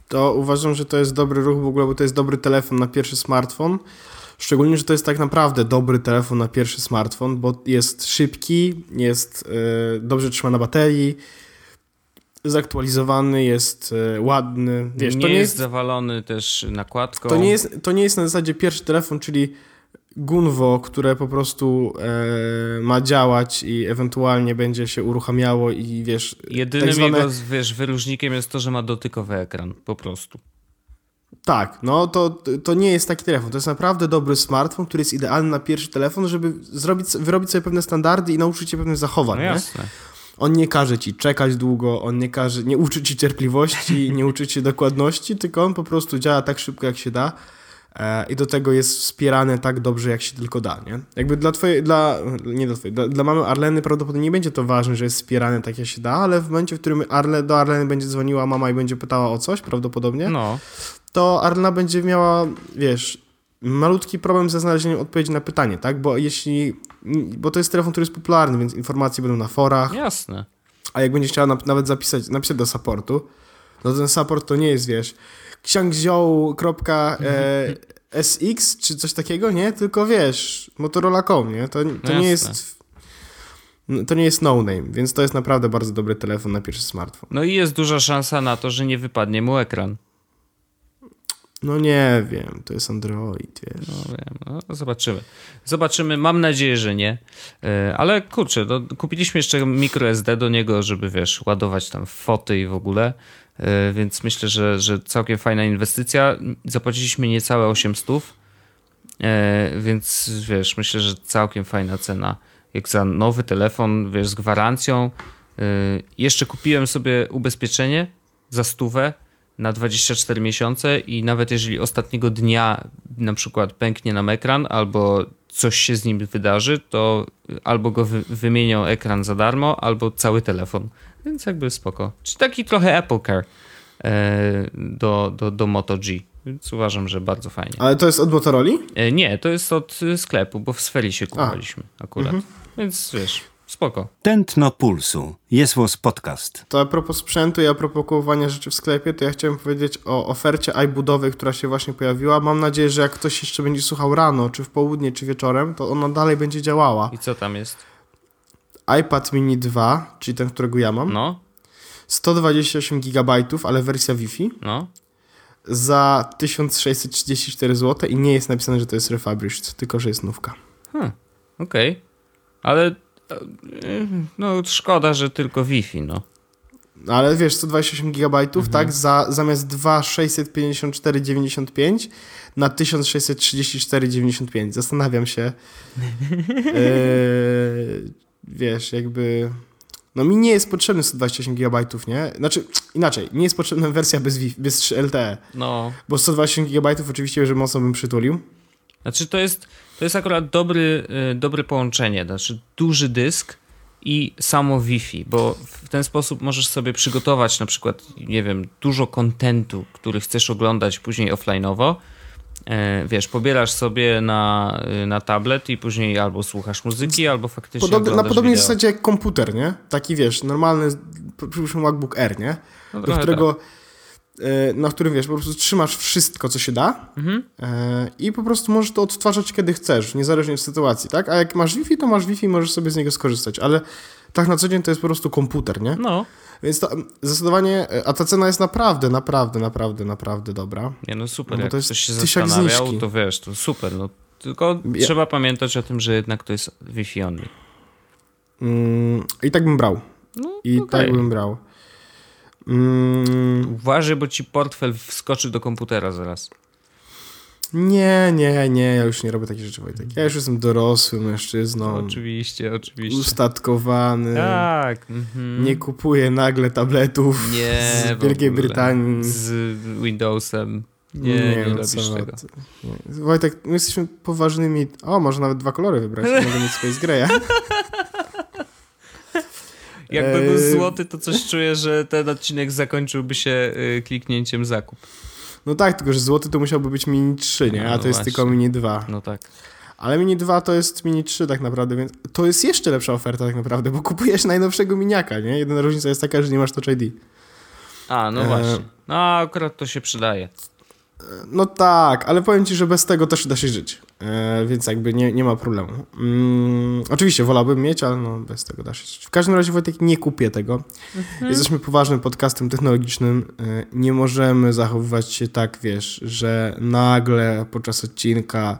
to uważam, że to jest dobry ruch w ogóle, bo to jest dobry telefon na pierwszy smartfon. Szczególnie, że to jest tak naprawdę dobry telefon na pierwszy smartfon, bo jest szybki, jest yy, dobrze trzyma na baterii, zaktualizowany, jest yy, ładny. Wiesz, nie, to nie jest, jest zawalony też nakładką. To nie, jest, to nie jest na zasadzie pierwszy telefon, czyli Gunwo, które po prostu e, ma działać i ewentualnie będzie się uruchamiało i wiesz... Jedynym tak zwane... jego wiesz, wyróżnikiem jest to, że ma dotykowy ekran, po prostu. Tak, no to, to nie jest taki telefon. To jest naprawdę dobry smartfon, który jest idealny na pierwszy telefon, żeby zrobić, wyrobić sobie pewne standardy i nauczyć się pewnych zachowań. No jasne. Nie? On nie każe ci czekać długo, on nie każe, nie uczy ci cierpliwości, nie uczy ci dokładności, tylko on po prostu działa tak szybko, jak się da E, i do tego jest wspierany tak dobrze, jak się tylko da, nie? Jakby dla twojej, dla, nie dla twojej, dla, dla mamy Arleny prawdopodobnie nie będzie to ważne, że jest wspierany tak, jak się da, ale w momencie, w którym Arle, do Arleny będzie dzwoniła mama i będzie pytała o coś, prawdopodobnie, no. to Arlena będzie miała, wiesz, malutki problem ze znalezieniem odpowiedzi na pytanie, tak? Bo jeśli, bo to jest telefon, który jest popularny, więc informacje będą na forach. Jasne. A jak będzie chciała nawet zapisać, napisać do supportu, no ten support to nie jest, wiesz, ksiągzioł.sx czy coś takiego, nie? Tylko wiesz, Motorola.com, nie? To, to nie jest to nie jest no name, więc to jest naprawdę bardzo dobry telefon na pierwszy smartfon. No i jest duża szansa na to, że nie wypadnie mu ekran. No nie wiem, to jest Android, wiesz. No wiem, no, zobaczymy. Zobaczymy, mam nadzieję, że nie. E, ale kurczę, no, kupiliśmy jeszcze microSD do niego, żeby wiesz, ładować tam foty i w ogóle. E, więc myślę, że, że całkiem fajna inwestycja. Zapłaciliśmy niecałe 800, e, więc wiesz, myślę, że całkiem fajna cena. Jak za nowy telefon, wiesz, z gwarancją. Jeszcze kupiłem sobie ubezpieczenie za stówę na 24 miesiące i nawet jeżeli ostatniego dnia na przykład pęknie nam ekran albo coś się z nim wydarzy, to albo go wy wymienią ekran za darmo, albo cały telefon. Więc jakby spoko. Czyli taki trochę Apple Care e, do, do, do Moto G. Więc uważam, że bardzo fajnie. Ale to jest od Motorola? E, nie, to jest od sklepu, bo w Sferi się kupowaliśmy akurat. Mhm. Więc wiesz, Spoko. Tętno Pulsu. Jest podcast. To a propos sprzętu i a propos kupowania rzeczy w sklepie, to ja chciałem powiedzieć o ofercie iBudowej, która się właśnie pojawiła. Mam nadzieję, że jak ktoś jeszcze będzie słuchał rano, czy w południe, czy wieczorem, to ona dalej będzie działała. I co tam jest? iPad mini 2, czyli ten, którego ja mam. No. 128 GB, ale wersja Wi-Fi. No. Za 1634 zł i nie jest napisane, że to jest refurbished, tylko że jest nówka. Hmm. Okej. Okay. Ale no szkoda, że tylko Wi-Fi, no. Ale wiesz, 128 GB, mhm. tak? Za, zamiast 2,654,95 na 1634,95. Zastanawiam się. yy, wiesz, jakby. No mi nie jest potrzebny 128 GB, nie? Znaczy, inaczej, nie jest potrzebna wersja bez, bez LTE. No. Bo 128 GB oczywiście, że mocno bym przytulił. Znaczy to jest, to jest akurat dobry, y, dobre połączenie, znaczy duży dysk i samo Wi-Fi, bo w ten sposób możesz sobie przygotować na przykład, nie wiem, dużo kontentu, który chcesz oglądać później offline'owo. E, wiesz, pobierasz sobie na, y, na tablet i później albo słuchasz muzyki, albo faktycznie Podobny, Na podobnej wideo. zasadzie jak komputer, nie? Taki wiesz, normalny, przypuśćmy MacBook Air, nie? No do którego tak E, na którym wiesz, po prostu trzymasz wszystko, co się da mhm. E, i po prostu możesz to odtwarzać kiedy chcesz, niezależnie od sytuacji, tak? A jak masz Wi-Fi, to masz Wi-Fi i możesz sobie z niego skorzystać, ale tak na co dzień to jest po prostu komputer, nie? No. Więc to zdecydowanie, e, a ta cena jest naprawdę, naprawdę, naprawdę, naprawdę dobra. Nie, no super, no, jak to jest ktoś się zastanawiał, to wiesz, to super, no tylko ja... trzeba pamiętać o tym, że jednak to jest Wi-Fi only. Mm, I tak bym brał. No, I okay. tak bym brał. Mm. Uważaj, bo ci portfel wskoczy do komputera zaraz. Nie, nie, nie, ja już nie robię takich rzeczy, Wojtek. Ja już jestem dorosłym mężczyzną. Oczywiście, oczywiście. Ustatkowany. Tak. Mhm. Nie kupuję nagle tabletów nie, z Wielkiej Brytanii. Z Windowsem. Nie, nie, nie no robisz tego. Nie. Wojtek, my jesteśmy poważnymi... O, może nawet dwa kolory wybrać. Mogę mieć Space Greya. Jakby był eee, złoty, to coś czuję, że ten odcinek zakończyłby się y, kliknięciem zakup. No tak, tylko że złoty to musiałby być Mini 3, nie? A no to jest tylko Mini 2. No tak. Ale Mini 2 to jest Mini 3 tak naprawdę, więc to jest jeszcze lepsza oferta tak naprawdę, bo kupujesz najnowszego miniaka, nie? Jedyna różnica jest taka, że nie masz Touch ID. A, no e... właśnie. No akurat to się przydaje. No tak, ale powiem ci, że bez tego też da się żyć. E, więc jakby nie, nie ma problemu. Mm, oczywiście wolałbym mieć, ale no bez tego da się żyć. W każdym razie Wojtek nie kupię tego. Mhm. Jesteśmy poważnym podcastem technologicznym. E, nie możemy zachowywać się tak, wiesz, że nagle podczas odcinka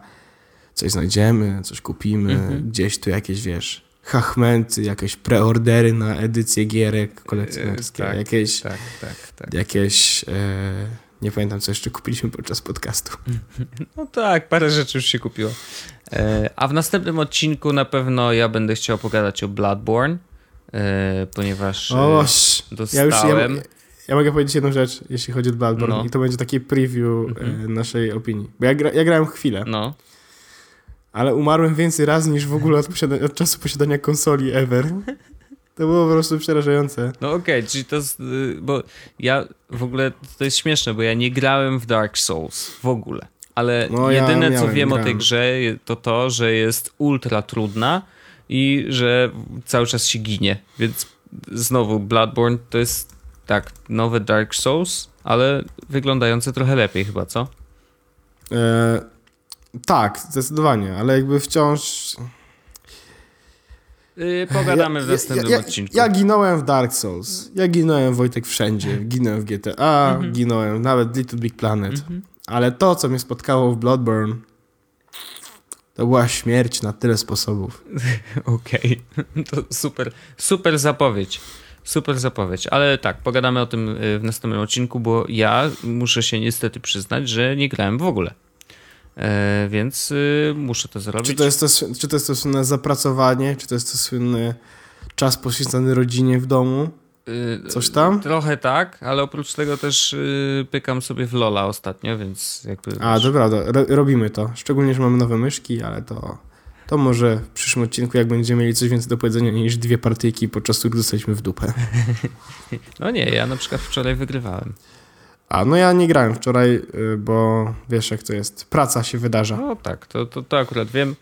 coś znajdziemy, coś kupimy, mhm. gdzieś tu jakieś, wiesz, hachmenty, jakieś preordery na edycję gierek kolekcjonerskie, e, tak, jakieś, tak, tak, tak. jakieś e, nie pamiętam, co jeszcze kupiliśmy podczas podcastu. No tak, parę rzeczy już się kupiło. E, a w następnym odcinku na pewno ja będę chciał pogadać o Bloodborne, e, ponieważ e, o, dostałem... Ja, już, ja, ja, mogę powiedzieć jedną rzecz, jeśli chodzi o Bloodborne no. i to będzie taki preview mhm. naszej opinii. Bo ja, gra, ja grałem chwilę. No. Ale umarłem więcej razy niż w ogóle od, od czasu posiadania konsoli ever. To było po prostu przerażające. No okej, okay, czyli to, bo ja w ogóle, to jest śmieszne, bo ja nie grałem w Dark Souls w ogóle. Ale no, jedyne ja co wiem grałem. o tej grze to to, że jest ultra trudna i że cały czas się ginie. Więc znowu Bloodborne to jest tak, nowe Dark Souls, ale wyglądające trochę lepiej chyba, co? E, tak, zdecydowanie, ale jakby wciąż Yy, pogadamy ja, w następnym ja, odcinku. Ja ginąłem w Dark Souls. Ja ginąłem Wojtek wszędzie. Ginąłem w GTA, mhm. ginąłem nawet Little Big Planet. Mhm. ale to, co mnie spotkało w Bloodborne, to była śmierć na tyle sposobów. Okej, okay. to super, super zapowiedź. Super zapowiedź, ale tak, pogadamy o tym y, w następnym odcinku, bo ja muszę się niestety przyznać, że nie grałem w ogóle. E, więc y, muszę to zrobić. Czy to, jest to, czy to jest to słynne zapracowanie, czy to jest to słynny czas poświęcony rodzinie w domu? Y, Coś tam? Trochę tak, ale oprócz tego też y, pykam sobie w Lola ostatnio, więc jakby... A, to prawda, robimy to. Szczególnie, że mamy nowe myszki, ale to, to może w przyszłym odcinku, jak będziemy mieli coś więcej do powiedzenia niż dwie partyjki, podczas których dostaliśmy w dupę. no nie, ja na przykład wczoraj wygrywałem. A, no ja nie grałem wczoraj, y, bo wiesz jak to jest, praca się wydarza. No tak, to, to, to akurat wiem.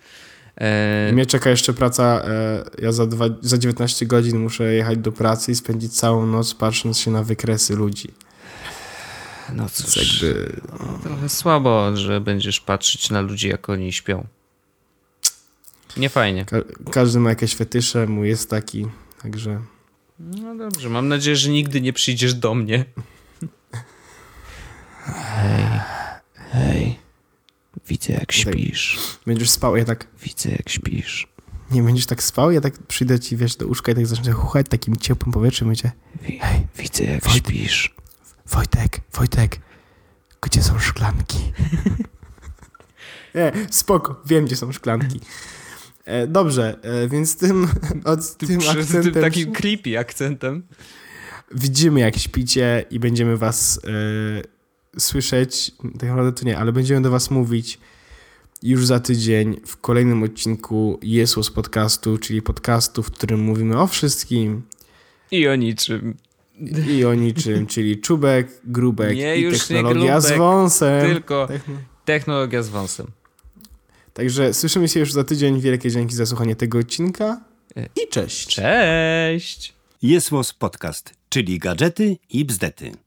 E... Mnie czeka jeszcze praca. E, ja za, dwa, za 19 godzin muszę jechać do pracy i spędzić całą noc patrząc się na wykresy ludzi. No cóż, jakby... no, trochę słabo, że będziesz patrzeć na ludzi, jak oni śpią. Nie fajnie. Ka każdy ma jakieś fetysze, mój jest taki, także... No dobrze, mam nadzieję, że nigdy nie przyjdziesz do mnie. Hej, hej. Widzę jak śpisz. Będziesz spał, ja tak... Widzę jak śpisz. Nie będziesz tak spał, ja tak przyjdę ci, wiesz, do łóżka i tak zacznę chuchać takim ciepłym powietrzem, będzie... Hej, widzę jak Wojt... śpisz. Wojtek, Wojtek, gdzie są szklanki? Nie, spoko, wiem, gdzie są szklanki. E, dobrze, e, więc tym, od, tym, akcentem... Tym takim creepy akcentem. Widzimy, jak śpicie i będziemy was... E, słyszeć, tak naprawdę to nie, ale będziemy do Was mówić już za tydzień w kolejnym odcinku Jesus Podcastu, czyli podcastu, w którym mówimy o wszystkim. I o niczym. I o niczym, czyli czubek, grubek nie, i technologia grubek, z wąsem. Tylko technologia z wąsem. Także słyszymy się już za tydzień. Wielkie dzięki za słuchanie tego odcinka i cześć. Cześć. Jest Podcast, czyli gadżety i bzdety.